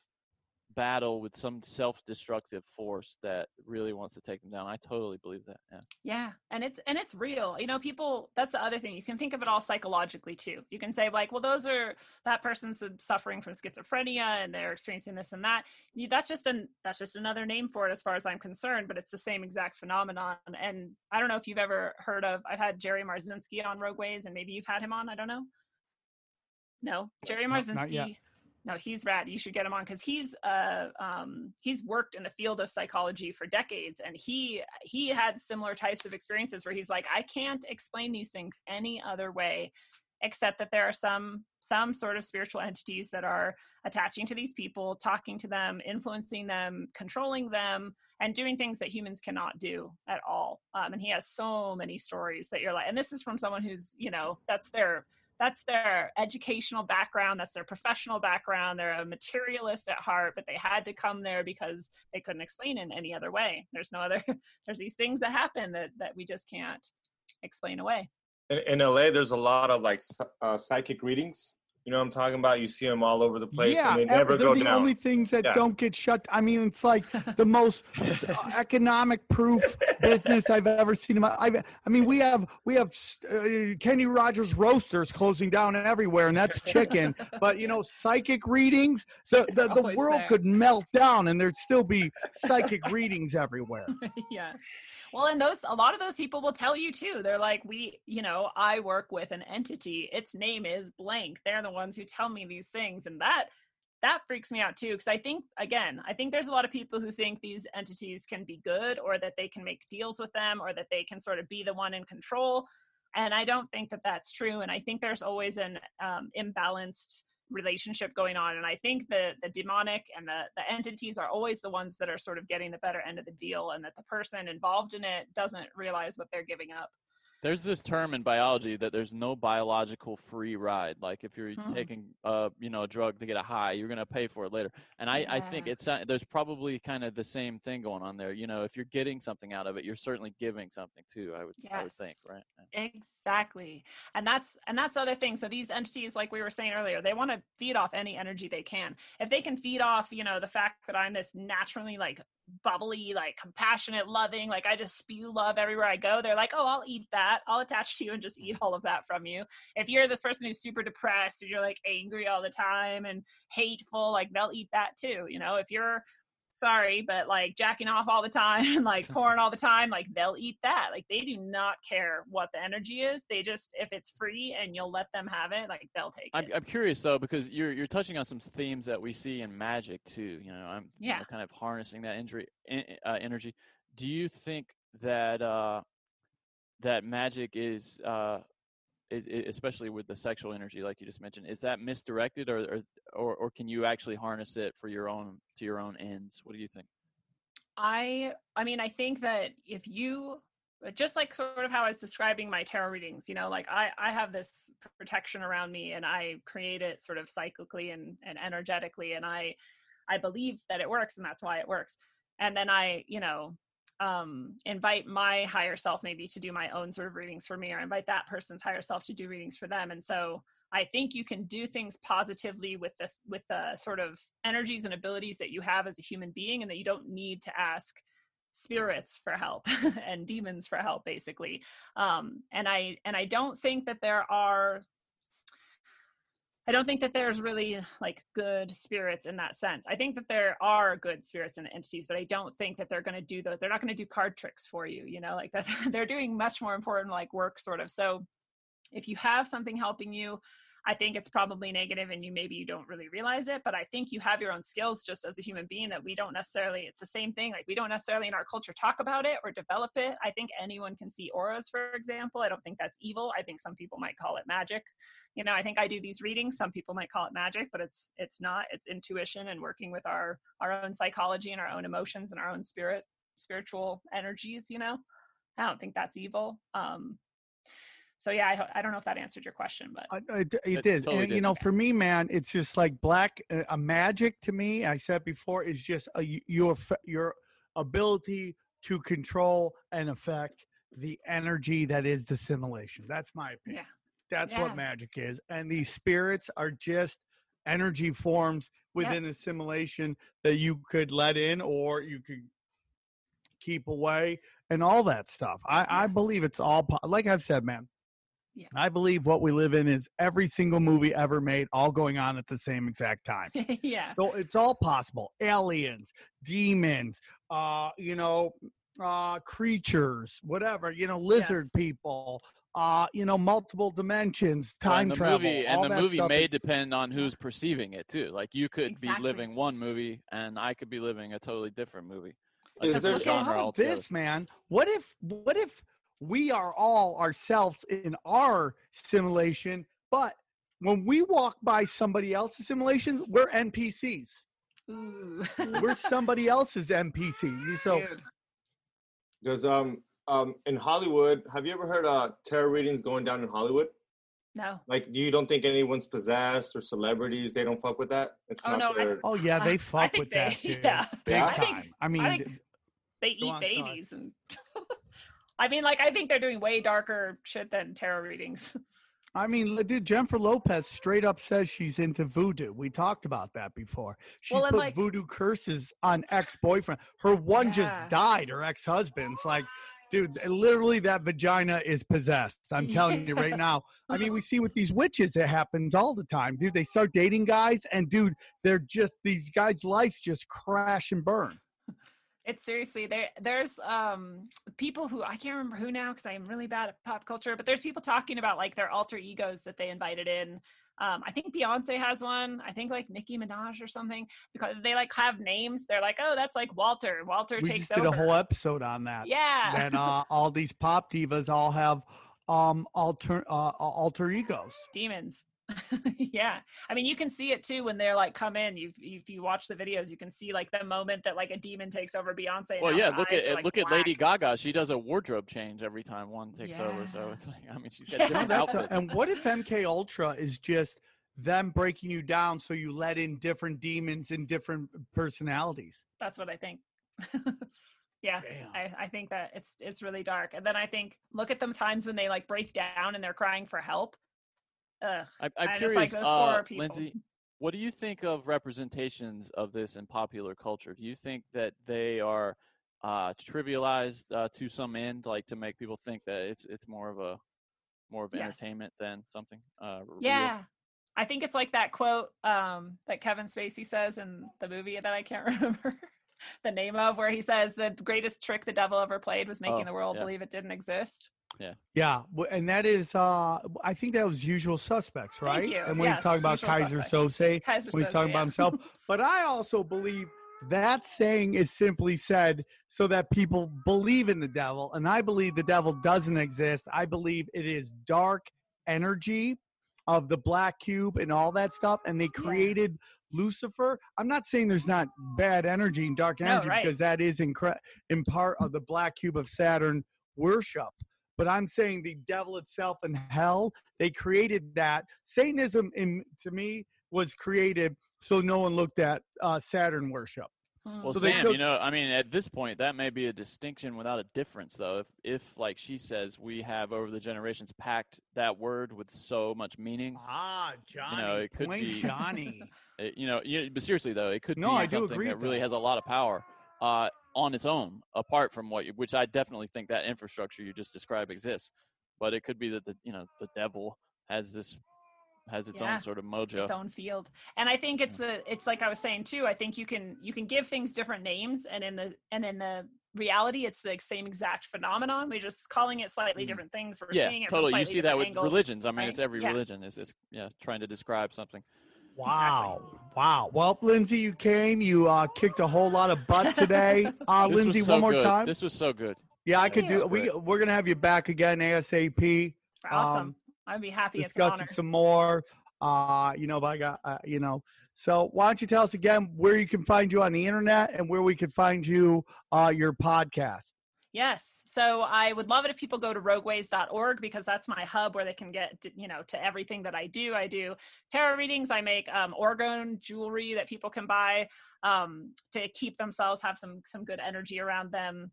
battle with some self-destructive force that really wants to take them down. I totally believe that. Yeah. Yeah, and it's and it's real. You know, people. That's the other thing. You can think of it all psychologically too. You can say like, well, those are that person's suffering from schizophrenia and they're experiencing this and that. You, that's just an that's just another name for it, as far as I'm concerned. But it's the same exact phenomenon. And I don't know if you've ever heard of. I've had Jerry Marzinski on Rogue Ways, and maybe you've had him on. I don't know. No, Jerry No, not yet. Marzinski. No, he's rad. You should get him on because he's uh um he's worked in the field of psychology for decades, and he he had similar types of experiences where he's like, I can't explain these things any other way except that there are some some sort of spiritual entities that are attaching to these people talking to them influencing them controlling them and doing things that humans cannot do at all um, and he has so many stories that you're like and this is from someone who's you know that's their that's their educational background that's their professional background they're a materialist at heart but they had to come there because they couldn't explain in any other way there's no other <laughs> there's these things that happen that that we just can't explain away In, in LA, there's a lot of like uh, psychic readings. You know what I'm talking about? You see them all over the place, yeah, and they never they're go the down. only things that Yeah. don't get shut. I mean, it's like the most <laughs> uh, economic proof business I've ever seen. In my, I, I mean, we have we have uh, Kenny Rogers roasters closing down everywhere, and that's chicken. but you know, psychic readings, the <laughs> the, the world there. could melt down, and there'd still be psychic readings everywhere. <laughs> yes. Well, and those a lot of those people will tell you too. They're like, we, you know, I work with an entity. Its name is blank. They're the ones who tell me these things, and that that freaks me out too. Because I think, again, I think there's a lot of people who think these entities can be good, or that they can make deals with them, or that they can sort of be the one in control. And I don't think that that's true. And I think there's always an um, imbalanced relationship going on. And i think the the demonic and the the entities are always the ones that are sort of getting the better end of the deal and that the person involved in it doesn't realize what they're giving up There's this term in biology that there's no biological free ride. Like if you're Mhm. taking uh you know a drug to get a high, you're gonna pay for it later. And I I think it's uh, there's probably kind of the same thing going on there. You know, if you're getting something out of it, you're certainly giving something too. I would I would think, right? Yeah. exactly and that's and that's the other thing so these entities like we were saying earlier they want to feed off any energy they can if they can feed off you know the fact that i'm this naturally like bubbly like compassionate loving like i just spew love everywhere i go. They're like oh i'll eat that. I'll attach to you and just eat all of that from you. If you're this person who's super depressed and you're like angry all the time and hateful like they'll eat that too you know? If you're sorry, but like jacking off all the time <laughs> like porn all the time, like they'll eat that. Like they do not care what the energy is. They just if it's free and you'll let them have it, like they'll take I'm, it. I'm curious though because you're you're touching on some themes that we see in magic too. You know, I'm you know, Yeah. kind of harnessing that injury, uh, energy. Do you think that uh, that magic is, uh, especially with the sexual energy, like you just mentioned, is that misdirected, or, or or or can you actually harness it for your own to your own ends? What do you think? I I mean I think that if you just like sort of how I was describing my tarot readings, you know, like I I have this protection around me and I create it sort of cyclically and and energetically and I I believe that it works and that's why it works. And then I, you know, um invite my higher self maybe to do my own sort of readings for me or invite that person's higher self to do readings for them. And so I think you can do things positively with the with the sort of energies and abilities that you have as a human being, and that you don't need to ask spirits for help <laughs> and demons for help, basically. Um, and I and I don't think that there are. I don't think that there's really like good spirits in that sense. I think that there are good spirits and entities, but I don't think that they're going to do the. They're not going to do card tricks for you. You know, like that. <laughs> They're doing much more important like work, sort of. So, if you have something helping you i think it's probably negative and you maybe you don't really realize it but i think you have your own skills just as a human being that we don't necessarily it's the same thing. Like we don't necessarily in our culture talk about it or develop it. I think anyone can see auras for example. I don't think that's evil. I think some people might call it magic. You know i think i do these readings. Some people might call it magic but it's it's not. It's intuition and working with our our own psychology and our own emotions and our own spirit spiritual energies you know? I don't think that's evil. Um so yeah I, I don't know if that answered your question but I, I, it It did. totally and, you did. know, for me, man, it's just like black. Uh, a magic to me, I said before, is just a, y- your your ability to control and affect the energy that is the simulation. That's my opinion. That's Yeah. what magic is. And these spirits are just energy forms within a Yes. simulation that you could let in or you could keep away and all that stuff. I, I believe it's all, like I've said, man. Yeah. I believe what we live in is every single movie ever made, all going on at the same exact time. <laughs> yeah So it's all possible. Aliens, demons, uh, you know, uh, creatures, whatever, you know, lizard people, uh, you know, multiple dimensions, time and travel. movie and the movie may is- depend on who's perceiving it too. Like you could Exactly. be living one movie, and I could be living a totally different movie. A Is there- genre how about this, man? What if what if we are all ourselves in our simulation, but when we walk by somebody else's simulation, we're NPCs. Ooh. We're <laughs> somebody else's NPC. So Does um um in Hollywood, have you ever heard uh tarot readings going down in Hollywood? no Like, do you don't think anyone's possessed or celebrities? They don't fuck with that. It's Oh, not no, I- Oh yeah, I- they I fuck think with they- that, <laughs> dude. yeah. Big Yeah? I think- time. I mean, I think- they eat on, sorry. babies and <laughs> i mean like i think they're doing way darker shit than tarot readings <laughs> I mean, dude, Jennifer Lopez straight up says she's into voodoo. We talked about that before. She Well, put like- voodoo curses on ex-boyfriend. Her one Yeah. just died. Her ex-husband's like, dude, eh, literally that vagina is possessed. I'm telling you right now. I mean, we see with these witches, it happens all the time, dude. They start dating guys, and dude, they're just these guys' lives just crash and burn. It's seriously there there's um people who i can't remember who now because i'm really bad at pop culture but there's people talking about like their alter egos that they invited in. Um i think beyonce has one. I think like nicki minaj or something because they like have names. They're like oh that's like walter. Walter we takes just did over. a whole episode on that. yeah. And uh, <laughs> all these pop divas all have um alter uh, alter egos. demons <laughs> yeah i mean you can see it too when they're like come in you if you watch the videos you can see like the moment that like a demon takes over beyonce Well, yeah. Look at are, like, look at. Lady Gaga. She does a wardrobe change every time one takes over. So it's like I mean, she's got <laughs> Yeah. Different that's a, outfits. and what if MK Ultra is just them breaking you down so you let in different demons and different personalities? that's what i think <laughs> yeah I, I think that it's it's really dark and then i think look at the times when they like break down and they're crying for help Ugh. I, just curious, like those uh, people. Lindsay. What do you think of representations of this in popular culture? Do you think that they are uh, trivialized uh, to some end, like to make people think that it's it's more of a more of Yes. entertainment than something? Uh, real? yeah i think it's like that quote um that kevin spacey says in the movie that i can't <laughs> remember the name of where he says the greatest trick the devil ever played was making Oh, the world yeah. believe it didn't exist. Yeah, Yeah, and that is, uh, I think that was Usual Suspects, Thank right? you. And when Yes, he's talking about Kaiser Suspects. Soze, Kaiser when he's Soze, talking yeah. about himself. <laughs> But I also believe that saying is simply said so that people believe in the devil. And I believe the devil doesn't exist. I believe it is dark energy of the black cube and all that stuff. And they Yeah. created Lucifer. I'm not saying there's not bad energy and dark No, energy right. because that is incre- in part of the black cube of Saturn worship. But I'm saying the devil itself and hell, they created that. Satanism, in, to me, was created so no one looked at uh, Saturn worship. Hmm. Well, So Sam, took- you know, I mean, at this point, that may be a distinction without a difference, though. If, if, like she says, we have over the generations packed that word with so much meaning, Ah, Johnny. you know, it could be- Johnny. <laughs> it, you know, you, but seriously though, it could No, be I do something agree that really that. has a lot of power uh, on its own, apart from what, you, which I definitely think that infrastructure you just described exists. But it could be that the, you know, the devil has this, has its Yeah. own sort of mojo. its own field and i think it's the it's like i was saying too i think you can you can give things different names and in the and in the reality it's the same exact phenomenon we're just calling it slightly Mm. different things we're yeah, seeing it from totally. You see that with angles. religions. I mean, right? it's every Yeah. religion is, is yeah trying to describe something. Wow. Wow. Well, Lindsay, you came. You uh, kicked a whole lot of butt <laughs> today. Uh, Lindsay, so one more good. time. This was so good. yeah, I could this do. was We great. we're gonna have you back again asap. awesome um, i'd be happy it's an discussing honor some more. Uh, you know, but I got uh, you know. So why don't you tell us again where you can find you on the internet and where we can find you uh, your podcast? Yes. So I would love it if people go to rogueways.org because that's my hub where they can get, you know, to everything that I do. I do tarot readings. I make um, orgone jewelry that people can buy um, to keep themselves, have some some good energy around them.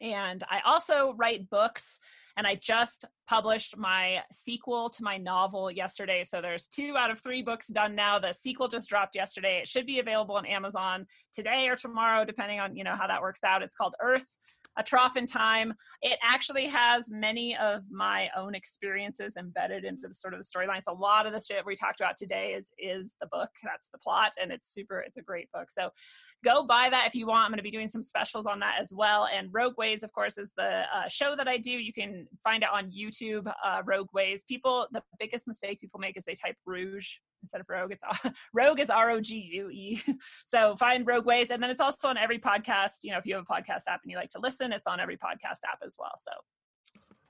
And I also write books. And I just published my sequel to my novel yesterday. So there's two out of three books done now. The sequel just dropped yesterday. It should be available on Amazon today or tomorrow, depending on you know how that works out. It's called Earth a trough in time. It actually has many of my own experiences embedded into the sort of the storyline. A lot of the shit we talked about today is is the book. That's the plot, and it's super. It's a great book. So go buy that if you want. I'm going to be doing some specials on that as well. And Rogue Ways, of course, is the uh, show that I do. You can find it on YouTube. Uh, Rogue Ways. People, the biggest mistake people make is they type Rouge instead of Rogue. It's <laughs> Rogue is R O G U E. <laughs> So find Rogue Ways, and then it's also on every podcast. You know, if you have a podcast app and you like to listen, it's on every podcast app as well. So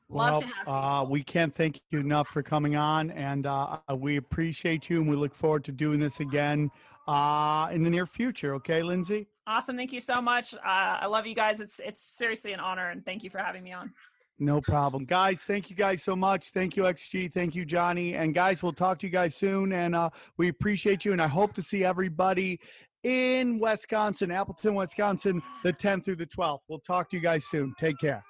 love to have you. uh, we can't thank you enough for coming on, and uh, we appreciate you, and we look forward to doing this again uh, in the near future. Okay, Lindsay. Awesome. Thank you so much. Uh, I love you guys. It's it's seriously an honor, and thank you for having me on. No problem. Guys, thank you guys so much. Thank you, XG. Thank you, Johnny. And guys, we'll talk to you guys soon. And uh, we appreciate you. And I hope to see everybody in Wisconsin, Appleton, Wisconsin, the 10th through the 12th. We'll talk to you guys soon. Take care.